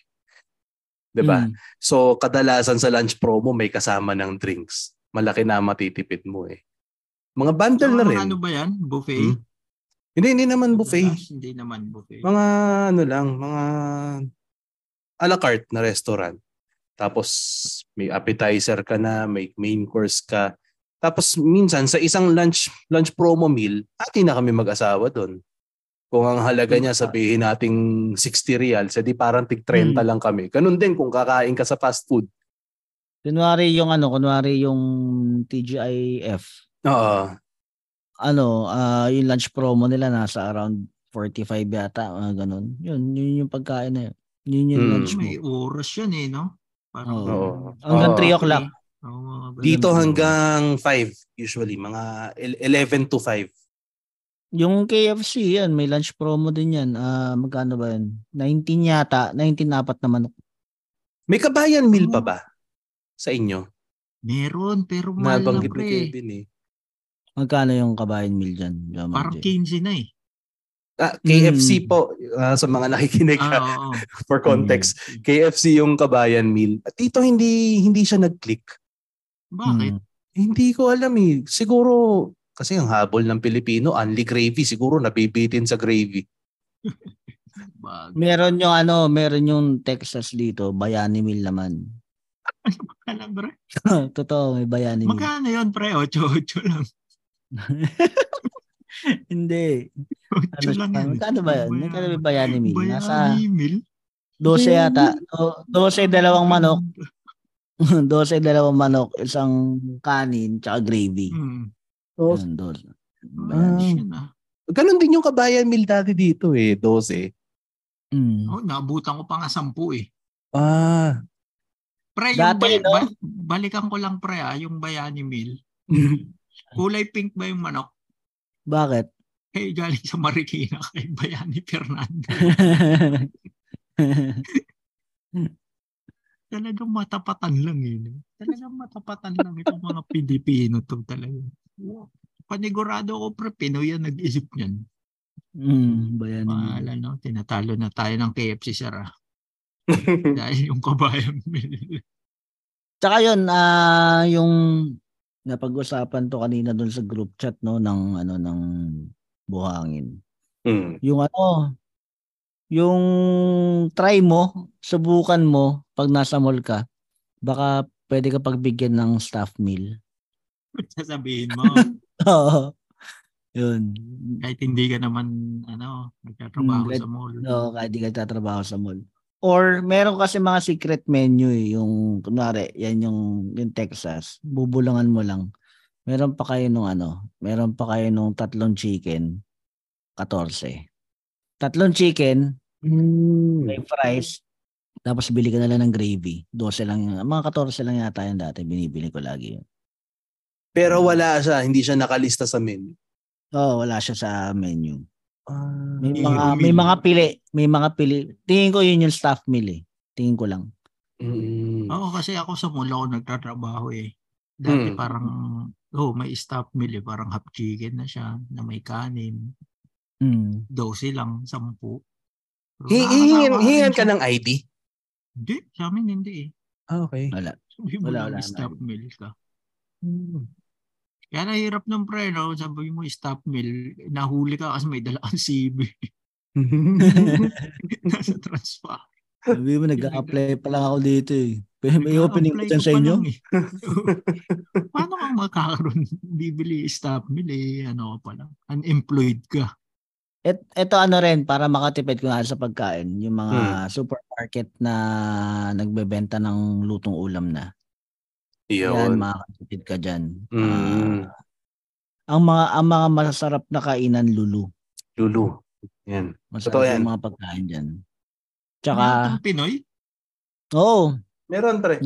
'Di ba? Mm. So kadalasan sa lunch promo may kasama ng drinks. Malaki na matitipid mo eh. Mga bundle na Mga rin. Ano ba yan? Buffet? Hmm? Hindi, hindi naman buffet. Hindi naman buffet. mga ano lang, mga a la carte na restaurant. Tapos may appetizer ka na, may main course ka. Tapos minsan sa isang lunch lunch promo meal, ati na kami mag-asawa doon. Kung ang halaga niya sabihin nating 60 reals, edi parang tig 30 Hmm. lang kami. Ganun din kung kakain ka sa fast food. Kunwari yung ano, kunwari yung TGIF, Oo. ano, ah yung lunch promo nila nasa around 45 yata, mga ganun. Yun, yun yung pagkain na yun. Yun yung Mm. lunch mo. May oras yan eh, no? Parang, Oo. Oo. Hanggang Oo. 3 o'clock. Oo, mga ganun. Dito hanggang 5 usually, mga el- 11 to 5. Yung KFC, yan, may lunch promo din yan. Ah, magkano ba yun? 19 yata, 19 apat na manok. May kabayan meal pa Oo. ba sa inyo? Meron, pero mahal na ni pre. Kevin eh. Magkano yung kabayan meal dyan? Jomar Parang J? 15 na eh. Ah, KFC Mm. po ah, sa mga nakikinig Ah, ah, for context. KFC yung kabayan meal. At dito hindi hindi siya nag-click. Bakit? Mm. Hindi ko alam eh. Siguro kasi ang habol ng Pilipino, only gravy. Siguro nabibitin sa gravy. Meron yung ano, meron yung Texas dito, bayani meal naman. Alam, pre. Totoo, may bayani meal. Magkano yun, pre? 8-8 lang. Hindi. 8 Ano lang yan. Magkano ba yun? Magkano may bayani meal? Nasa Bayani meal? 12 yata. O, 12 dalawang manok. 12 dalawang manok, isang kanin, tsaka gravy. Hmm. Yun, 12. Bayani siya na. Ganon din yung kabayan meal dati dito eh, 12. Mm. Oh, naabutan ko pa nga 10 eh. Ah. Pre, yung Dati, bay- no? ba- balikan ko lang pre ah, yung bayani meal. Kulay pink ba yung manok? Bakit? Eh, galing sa Marikina kay Bayani Fernando. Talagang matapatan lang eh. no? Talagang matapatan lang itong mga Pilipino to talaga. Panigurado ko pre, Pinoy yan nag-isip niyan. mm, bayani meal. Mahala no, tinatalo na tayo ng KFC Sara. Dahil yung kabayan. Tsaka yun, ah yung napag-usapan to kanina doon sa group chat no ng ano ng buhangin. Mm. Yung ano, yung try mo, subukan mo pag nasa mall ka, baka pwede ka pagbigyan ng staff meal. Sasabihin mo, Oo. Yun. kahit hindi ka naman, ano, nagtatrabaho Hmm, sa mall. No, kahit di ka tatrabaho sa mall. Or meron kasi mga secret menu eh, yung kunwari, yan yung yung Texas. Bubulungan mo lang. Meron pa kayo nung ano, meron pa kayo nung tatlong chicken, 14. Tatlong chicken, Mm. may fries, tapos bili ka na lang ng gravy. 12 lang. Mga 14 lang yata yun dati, binibili ko lagi yun. Pero wala siya, hindi siya nakalista sa menu. Oo, wala siya sa menu. Ah. May Hero mga may meal. mga pili, may mga pili. Tingin ko yun yung staff meal eh. Tingin ko lang. Mm. Oo, kasi ako sa mall ako nagtatrabaho eh. Dati Mm. parang, oh, may stop meal eh. Parang half chicken na siya, na may kanin. Hmm. 12 lang, 10. Pero Hi- nakakatawa Hihingan, ka ng ID? Hindi, sa amin hindi eh. Ah, okay. Wala. Sabi mo Wala, wala stop naman. meal ka. Hmm. Kaya nahirap ng pre, no? Sabi mo stop meal, nahuli ka kasi may dala kang CB. Nasa transfer. Sabi mo, nag-a-apply pa lang ako dito eh. May, may opening ko dyan sa inyo? lang, eh. Paano ka makakaroon, bibili stop meal eh, ano ka pa lang, unemployed ka. Et, eto ano rin, para makatipid ko nga sa pagkain, yung mga Hmm. supermarket na nagbebenta ng lutong ulam na. Yan, Yun. makakatipid ka dyan. Mm. Ah, ang mga ang mga masasarap na kainan lulu. Lulu. Yan. Masarap Totoo yan. yung mga pagkain dyan. Meron Tsaka, kang Pinoy? oo, Meron, pre.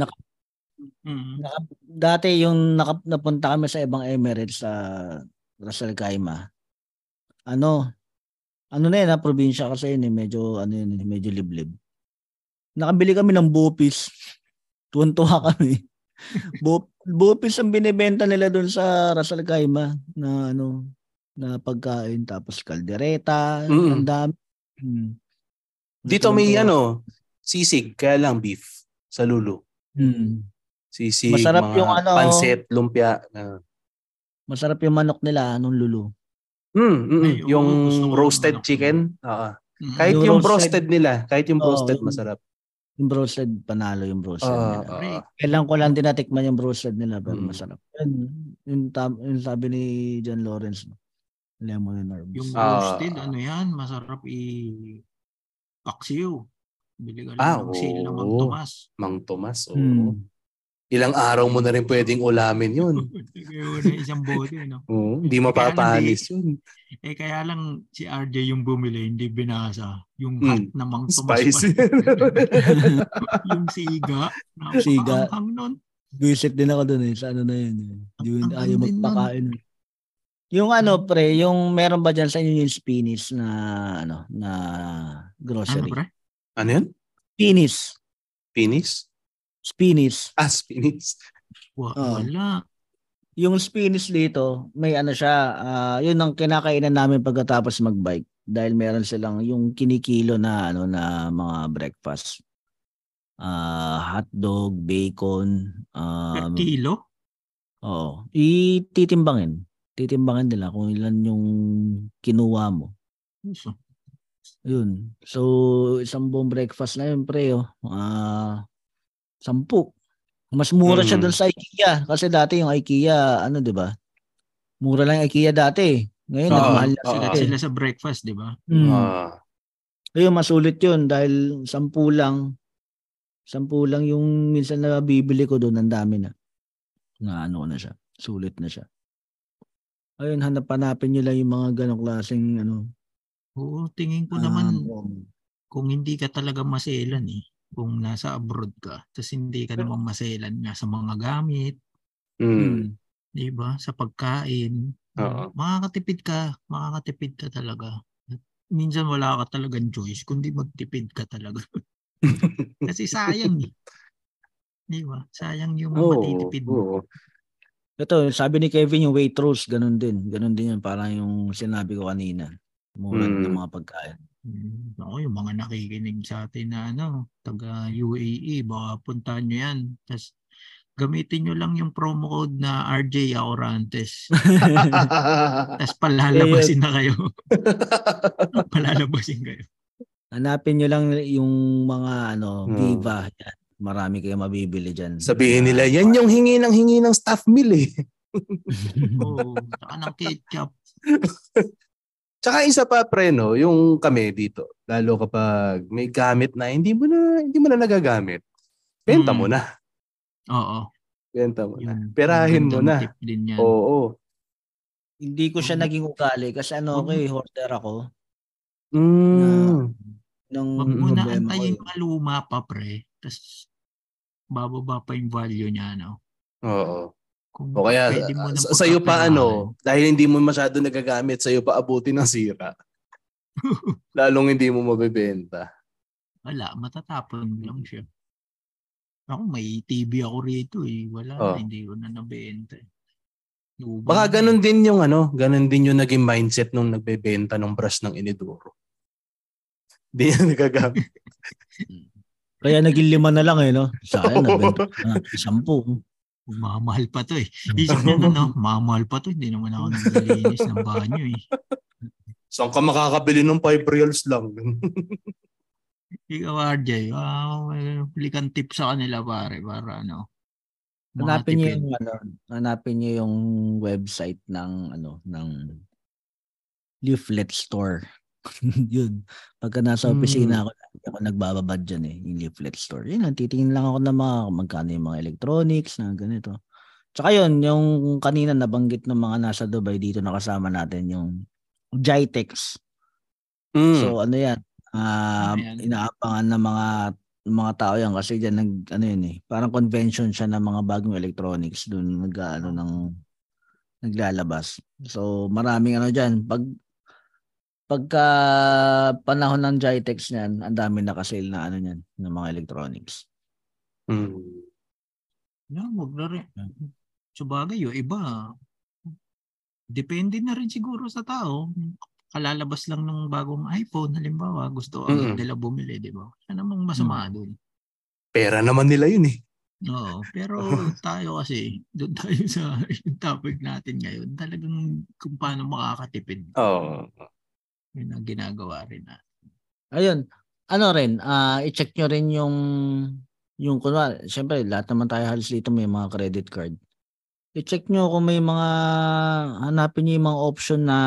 Mm. naka- dati yung naka, napunta kami sa ibang Emirates sa Ras Al Khaimah. Ano, ano na yun ha, probinsya kasi yun eh, medyo, ano yun, eh, medyo liblib. Nakabili kami ng bupis. Tuwan-tuwa kami. Bu- bupis ang binibenta nila doon sa Ras Al Khaimah na ano, na pagkain. Tapos kaldereta, Mm. ang dami. Hmm. Dito may Tuwan-tuwa. ano, sisig, kaya lang beef sa Lulu. Hmm. Sisig, Masarap mga yung ano, pansit, lumpia. na Masarap yung manok nila nung lulu. Mm, mm, mm. Ay, yung ko yung roasted manok. chicken. Oo. Mm. Kahit Yung yung, roasted- roasted nila, kahit yung Oo, roasted masarap. Yung broasted, panalo yung broasted Ah, nila. ah. Pre, Kailan ko lang tinatikman yung broasted nila pero Mm. masarap. Yun, yung, tam, yung sabi ni John Lawrence, no? lemon and herbs. Yung Ah. roasted, ano yan, masarap i paksiw. Bili ka lang Ah, ng sale ng Mang. Tomas. Mang Tomas. Oo. Hmm. Ilang araw mo na rin pwedeng ulamin yun. Isang bote, no? Oo, hindi mapapanis yun. Eh, kaya lang si RJ yung bumili, hindi binasa. Yung Mm. hot na Mang Tomas Spicy. pa. yung siga. Siga. Napakaanghang nun. Visit din ako dun eh. Sa ano na yun. eh. Yun, Ang- ang ayaw magpakain. Yung ano pre, yung meron ba dyan sa inyo yung spinis na ano na Ano, grocery? pre? ano yun? Spinis. Pinis? Spinis. Ah, spinis. Wa- Oo. Wala. Yung spinis dito, may ano siya, ah, yun ang kinakainan namin pagkatapos magbike dahil meron silang yung kinikilo na ano na mga breakfast. Ah, hotdog, bacon, Per um, kilo? oo. Ititimbangin. Titimbangin nila kung ilan yung kinuha mo. So, Yun. So, isang buong breakfast na yun, pre, oh. Ah, sampu. Mas mura siya Mm. doon sa IKEA. Kasi dati yung IKEA, ano, di ba? Mura lang yung IKEA dati. Ngayon, Oo, nagmahal na sila. eh. sila sa breakfast, di ba? Mm. Ah, Ayun, masulit yun dahil sampu lang. Sampu lang yung minsan na bibili ko doon. Ang dami na. Na ano na siya. Sulit na siya. Ayun, hanap-hanapin nyo lang yung mga ganong klaseng ano. Oo, tingin ko ah, naman um, kung hindi ka talaga maselan eh, kung nasa abroad ka, tapos hindi ka naman maselan nga sa mga gamit, mm. mm. di ba? Sa pagkain, Oo. makakatipid ka, makakatipid ka talaga. At Minsan wala ka talagang choice, kundi magtipid ka talaga. Kasi sayang eh. Di ba? Sayang yung Oo, matitipid mo. oo. Ito, sabi ni Kevin yung Waitrose, ganun din. Ganun din yun, parang yung sinabi ko kanina. Mura din Mm. ng mga pagkain. Ako, yung mga nakikinig sa atin na ano, taga UAE, baka puntahan nyo yan. Tapos gamitin nyo lang yung promo code na RJ Aurantes. Tapos palalabasin na kayo. palalabasin kayo. Hanapin nyo lang yung mga ano, Hmm. Viva. Yan. Marami kayo mabibili dyan. Sabihin nila, yan yung hingi ng hingi ng staff meal eh. Oo, saka ng ketchup. Tsaka isa pa pre no, yung kami dito, lalo kapag may gamit na hindi mo na hindi mo na nagagamit. Benta Mm. mo na. Oo. Benta mo na. Yung Perahin mo na. Yan. Oo. Hindi ko siya Huwag- naging ugali kasi ano ako eh, hoarder ako. Mm. Nung Huwag mo na antayin eh. maluma pa pre. Tapos bababa pa yung value niya. No? Oo. Kung O kaya pwede mo nang sa, sa'yo pa ano, dahil hindi mo masyado nagagamit, sa'yo pa abutin ng sira. Lalong hindi mo mabebenta. Wala, matatapon lang siya. Ako may TV ako rito eh. Wala Oh. na, hindi ko na nabenta. eh. Lugi Baka na. ganun din yung ano, ganun din yung naging mindset nung nagbebenta ng brush ng Inidoro. Hindi na nagagamit. Kaya naging lima na lang eh, no? Sa akin, nabenta ko na sampu. Mamahal pa to eh. Isip mo no, mamahal pa to. Hindi naman ako naglilinis ng banyo eh. Saan ka makakabili ng 5 reals lang? Ikaw RJ, wow, uh, kang tip sa kanila pare para ano. Hanapin niyo yung ano, hanapin niyo yung website ng ano, ng leaflet store. yun. Pagka nasa opisina ako, lagi ako nagbababad dyan eh, yung leaflet store. Yun titingin lang ako ng mga magkano yung mga electronics na ganito. Tsaka yun, yung kanina nabanggit ng mga nasa Dubai, dito nakasama natin yung Jitex. Mm. So ano yan, Ano yan? inaabangan ng mga mga tao yan kasi diyan nag ano yun eh, parang convention siya ng mga bagong electronics doon nag ano ng naglalabas. So maraming ano diyan pag pagka panahon ng Jitex niyan, ang dami nakasale na ano niyan ng mga electronics. Mm. Yeah, wag na rin. Sabagay, yung iba, depende na rin siguro sa tao. Kalalabas lang ng bagong iPhone, halimbawa, gusto Mm-mm. nila bumili, di ba? Siya namang masama doon. Pera naman nila yun eh. Oo, pero tayo kasi, doon tayo sa topic natin ngayon, talagang kung paano makakatipid. Oo. Yun ang ginagawa rin na. Ayun, ano rin, ah i-check nyo rin yung yung kunwari, syempre lahat naman tayo halos dito may mga credit card. I-check nyo kung may mga hanapin nyo yung mga option na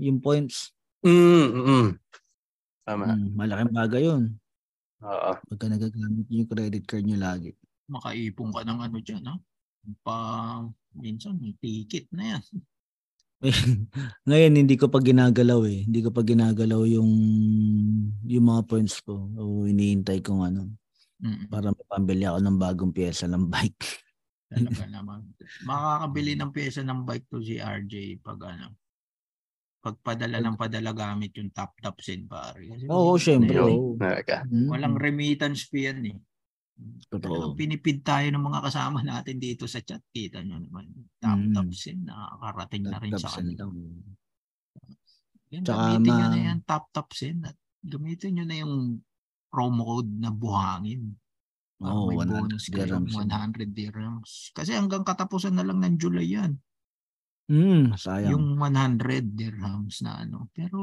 yung points. Mm, mm. Tama. Hmm, malaking bagay yun. Oo. Pagka nagagamit yung credit card nyo lagi. Makaipon ka ng ano dyan, ha? Pa, minsan, may ticket na yan. Ngayon hindi ko pa ginagalaw eh. Hindi ko pa ginagalaw yung yung mga points ko. O iniintay kong ano Mm. para mapambili ako ng bagong pyesa ng bike. Talaga naman. Makakabili ng pyesa ng bike to si RJ pag ano, pagpadala ng padala gamit yung top top sin pare. Kasi Oo, minsan syempre. yun. Hmm, Walang remittance fee yan eh. Totoo. Pinipid tayo ng mga kasama natin dito sa chat. Kita nyo naman. Top Mm. nakakarating na rin sa kanila. Yan, Tsaka gamitin nyo ma- na yan top top sin at gamitin nyo na yung promo code na buhangin. Oo, may 100 bonus dirhams yun. 100 dirhams. Kasi hanggang katapusan na lang ng July yan. Hmm, sayang. Yung 100 dirhams na ano. Pero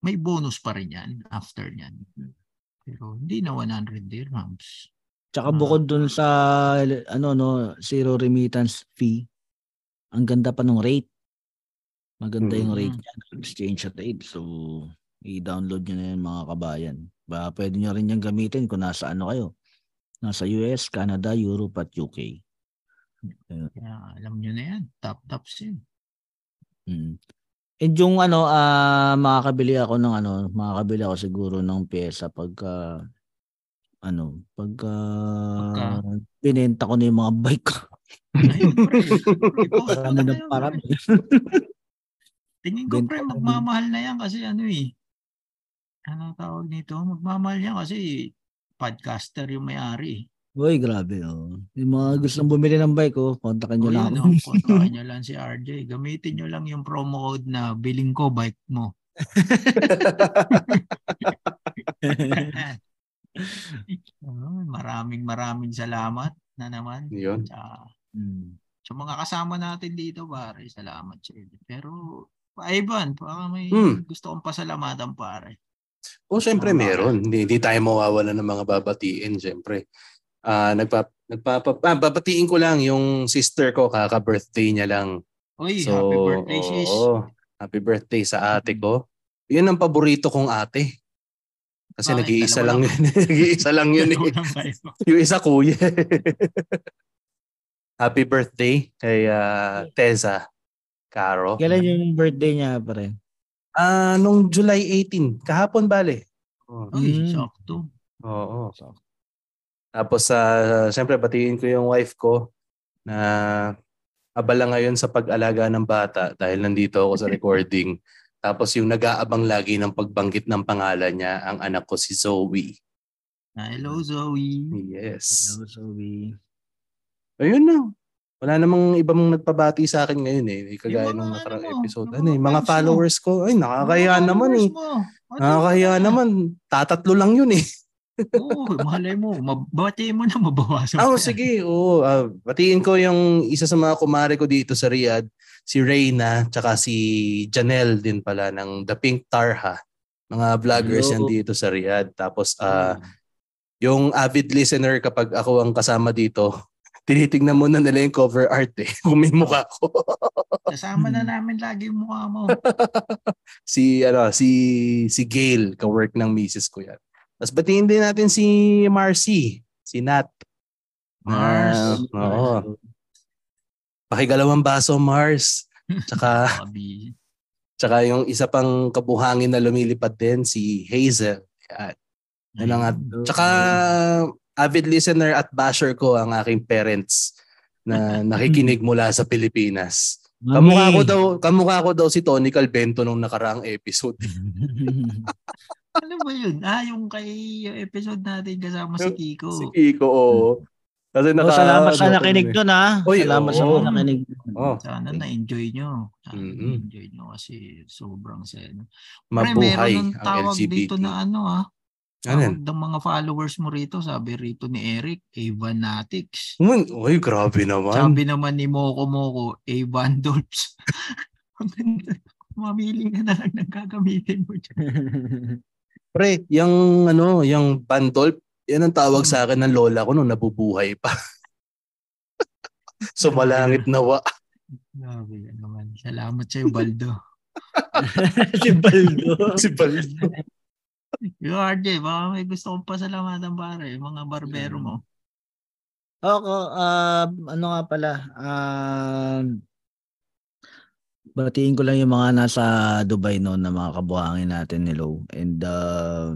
may bonus pa rin yan after yan. Pero hindi na 100 dirhams. Tsaka Ah. bukod dun sa ano no, zero remittance fee. Ang ganda pa ng rate. Maganda yung Mm. rate niya, exchange rate. So, i-download niyo na yan mga kabayan. Ba, pwede niyo rin yung gamitin kung nasa ano kayo. Nasa US, Canada, Europe at UK. Kaya alam nyo na yan. Top top sin. Mm. And yung ano, ah makakabili ako ng ano, makakabili ako siguro ng pyesa pagka ano, pagka, Pagka? binenta ko na yung mga bike ko. Parami yan, parami. Tingin ko pre, magmamahal na yan kasi ano eh. Ano tawag nito? Magmamahal yan kasi podcaster yung may-ari. eh. Uy, grabe oh. Yung mga gustong bumili ng bike oh, kontakin nyo lang oh, kontakin nyo lang si RJ. Gamitin nyo lang yung promo code na biling ko bike mo. Oh, maraming maraming salamat na naman. Yun. Sa, Mm. sa mga kasama natin dito, pare. Salamat sa inyo. Pero, pa Ivan, baka may Hmm. gusto kong pasalamatan, pare. O syempre Tama. meron. Hindi, hindi tayo mawawala ng mga babatiin, syempre. Ah, nagpa nagpapa ah, babatiin ko lang yung sister ko kaka-birthday niya lang. Uy, So, happy birthday, sis. oo. happy birthday sa ate ko. Yun ang paborito kong ate. Kasi Bakit? nag-iisa lang yun. nag-iisa lang yun eh. Yung isa kuya. happy birthday kay ah, Teza Caro. Kailan yung birthday niya pa rin? Ah, nung July 18, kahapon bale. Oh, Mm. sakto. Oo. Tapos sa siyempre batiin ko yung wife ko na abala ngayon sa pag-alaga ng bata dahil nandito ako sa recording. Tapos yung nag-aabang lagi ng pagbanggit ng pangalan niya, ang anak ko si Zoe. Ah, hello, Zoe. Yes. Hello, Zoe. Ayun na. Wala namang ibang nagpabati sa akin ngayon eh. Kagaya ano nakarang mo, episode. Ano eh, mga mo. followers ko. Ay, nakakaya Mga naman eh. Ano Nakakaya naman. Tatatlo lang yun eh. Oo, malay mo. Mabati mo na mabawasan. Ah, pa oh, sige. Oo, ah, batiin ko yung isa sa mga kumare ko dito sa Riyadh, si Reyna, tsaka si Janelle din pala ng The Pink Tarha. Mga vloggers yan Hello. dito sa Riyadh. Tapos ah, yung avid listener kapag ako ang kasama dito, tinitignan muna nila yung cover art eh. Kung may mukha ko. Kasama na namin lagi yung mukha mo. si ano, si si Gail, ka-work ng misis ko yan. Tapos batiin din natin si Marcy, si Nat. Mars. Ah, oo. Pakigalawang baso, Mars. Tsaka, tsaka yung isa pang kabuhangin na lumilipad din, si Hazel. Yan. Yan ang at, tsaka, avid listener at basher ko ang aking parents na nakikinig mula sa Pilipinas. Kamukha ko daw, kamukha ko daw si Tony Calvento nung nakaraang episode. Ano ba yun? Ah, yung kay yung episode natin kasama si Kiko. Si Kiko, oo. Kasi Oh, naka, salamat sa nakinig doon ha. Oy, salamat sa oo. mga nakinig. Oh, Sana na-enjoy nyo. Sana Mhm. na-enjoy nyo kasi sobrang saya. Mabuhay ang tawag LGBT. dito na ano ah. Ano ng mga followers mo rito, sabi rito ni Eric, Avanatics. Um, Uy, grabe naman. Sabi naman ni Moko Moko, Avan Dolps. Mamili ka na lang ng gagamitin mo dyan. Pre, yung ano, yung bandol, yan ang tawag Hmm. sa akin ng lola ko nung nabubuhay pa. Sumalangit nawa. Grabe naman. Salamat sa'yo, Baldo. si Baldo. si Baldo. Yung RJ, baka may gusto kong pasalamatan pare, yung mga barbero mo. Ako, ah, ano nga pala, ah, batiin ko lang yung mga nasa Dubai noon na mga kabuhangin natin, hello. And uh,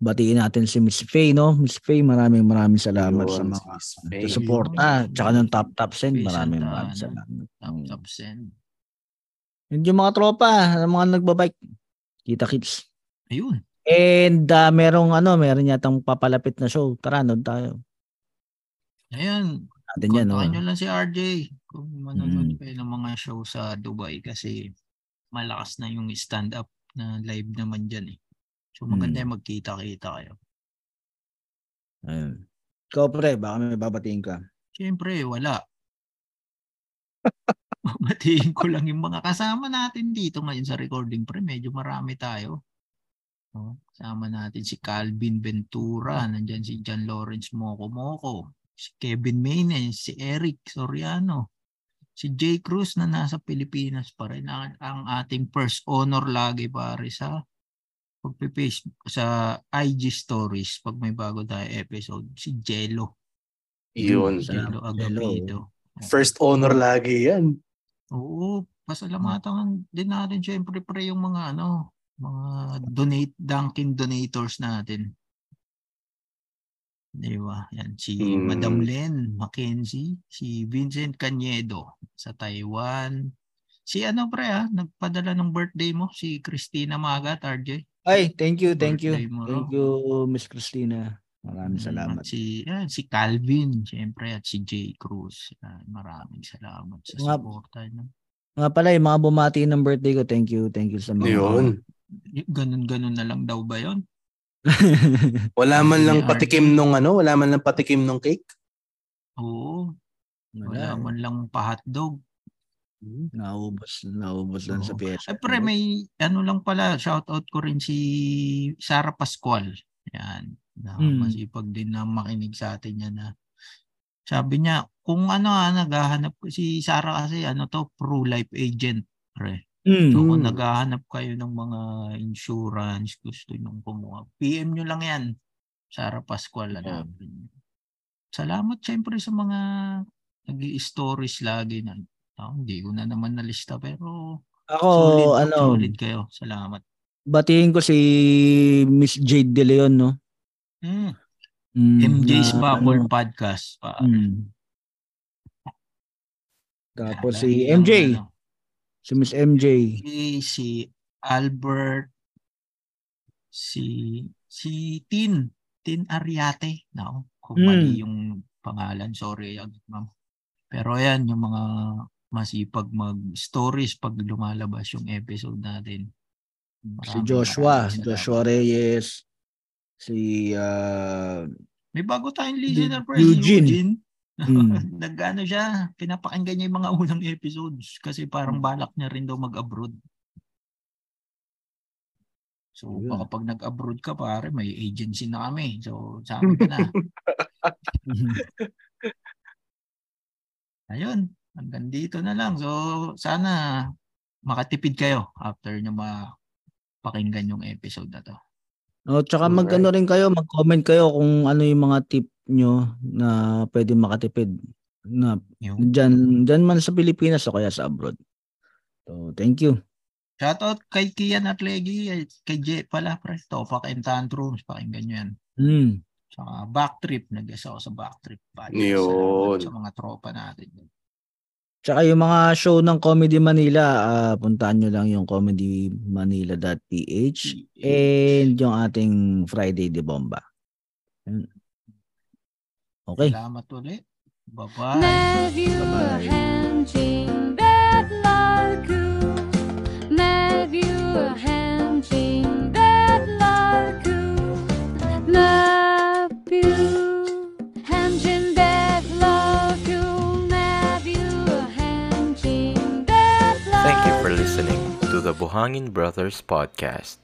batiin natin si Miss Faye, no? Miss Faye, maraming maraming salamat Yun, sa mga suporta. Tsaka ng top top send, maraming maraming salamat. Top top send. And yung mga tropa, yung mga nagbabike, kita kits. Ayun. And uh, merong ano, meron yatang papalapit na show. Tara, nod tayo. Ayan. Natin yan, no? Kontakin nyo lang si RJ kung manonood Mm. kayo ng mga show sa Dubai kasi malakas na yung stand-up na live naman dyan eh. So maganda Mm. yung magkita-kita kayo. Ayun. Ikaw, pre, baka may babatiin ka. Siyempre, wala. Batiin ko lang yung mga kasama natin dito ngayon sa recording pre. Medyo marami tayo. No? Kasama natin si Calvin Ventura, nandyan si John Lawrence Moco Moco, si Kevin Maynes, si Eric Soriano, si Jay Cruz na nasa Pilipinas pa rin. Ang, ang ating first honor lagi pare sa pagpipaste sa IG stories pag may bago tayo episode. Si Jello. Yun. Jello Agapito. Jello. First honor lagi yan. Oo, pasalamatan din natin syempre pre yung mga ano, mga donate Dunkin donators natin. Di ba? Yan si Mm. Madam Len Mackenzie, si Vincent Cañedo sa Taiwan. Si ano pre ah, nagpadala ng birthday mo si Christina Magat, RJ. Ay, thank you, thank you. Mo. Thank you, Miss Christina. Maraming Mm, salamat. At si, yan, si Calvin, syempre, at si Jay Cruz. Maraming salamat sa Nga- suporta. No? Nga pala, yung mga bumati ng birthday ko, thank you, thank you sa mga. Yun. Ganun-ganun na lang daw ba yon? Wala man lang patikim nung ano, wala man lang patikim nung cake. Oo. Wala Wala. man lang pa-hotdog. Naubos, naubos lang sa Oo. pyesa. Ay, pre, may ano lang pala, shoutout ko rin si Sara Pascual. Yan. Na Mm. Masipag din na makinig sa atin yan na sabi niya, kung ano ah, naghahanap ko, si Sara kasi ano to, pro-life agent. Pre. Mm. So kung naghahanap kayo ng mga insurance, gusto nyo kumuha, PM nyo lang yan. Sara Pascual, hanapin nyo. Salamat syempre sa mga nag stories lagi na Ah, hindi ko na naman nalista pero Ako, solid, ano, solid kayo. Salamat. batiin ko si Miss Jade De Leon, no? Mm. Mm, MJ's na, ano, Podcast. Pa. mm. Tapos Yan, si MJ, ano, si Miss MJ. si, si Albert, si si Tin, Tin Ariate. Nako, kung Hmm. mali yung pangalan, sorry, ma'am. Pero ayan, yung mga masipag mag-stories pag lumalabas yung episode natin. Si Maraming Joshua. Joshua Reyes, si ah, May bago tayong listener, pre. Eugene. Si Eugene. Hmm. Nag-ano siya, pinapakinggan niya yung mga unang episodes kasi parang Hmm. balak niya rin daw mag-abroad. So, Ayun. baka pag nag-abroad ka, pare, may agency na kami. So, sa amin ka na. Ayun, hanggang dito na lang. So, sana makatipid kayo after nyo mapakinggan yung episode na to. oh, tsaka Alright. mag-ano rin kayo, mag-comment kayo kung ano yung mga tip nyo na pwede makatipid na Yung dyan, dyan man sa Pilipinas o kaya sa abroad. So, thank you. shoutout kay Kian at Legi, eh, kay J pala, pre. Topak and Tantrums, pakinggan nyo yan. Hmm. Sa Backtrip, nag-guest ako sa Backtrip. Yun. Salamat Sa mga tropa natin. Tsaka yung mga show ng Comedy Manila, ah, puntahan nyo lang yung comedymanila.ph and yung ating Friday de Bomba. Okay. Salamat ulit. Bye-bye. Matthew Bye-bye. The Buhangin Brothers podcast.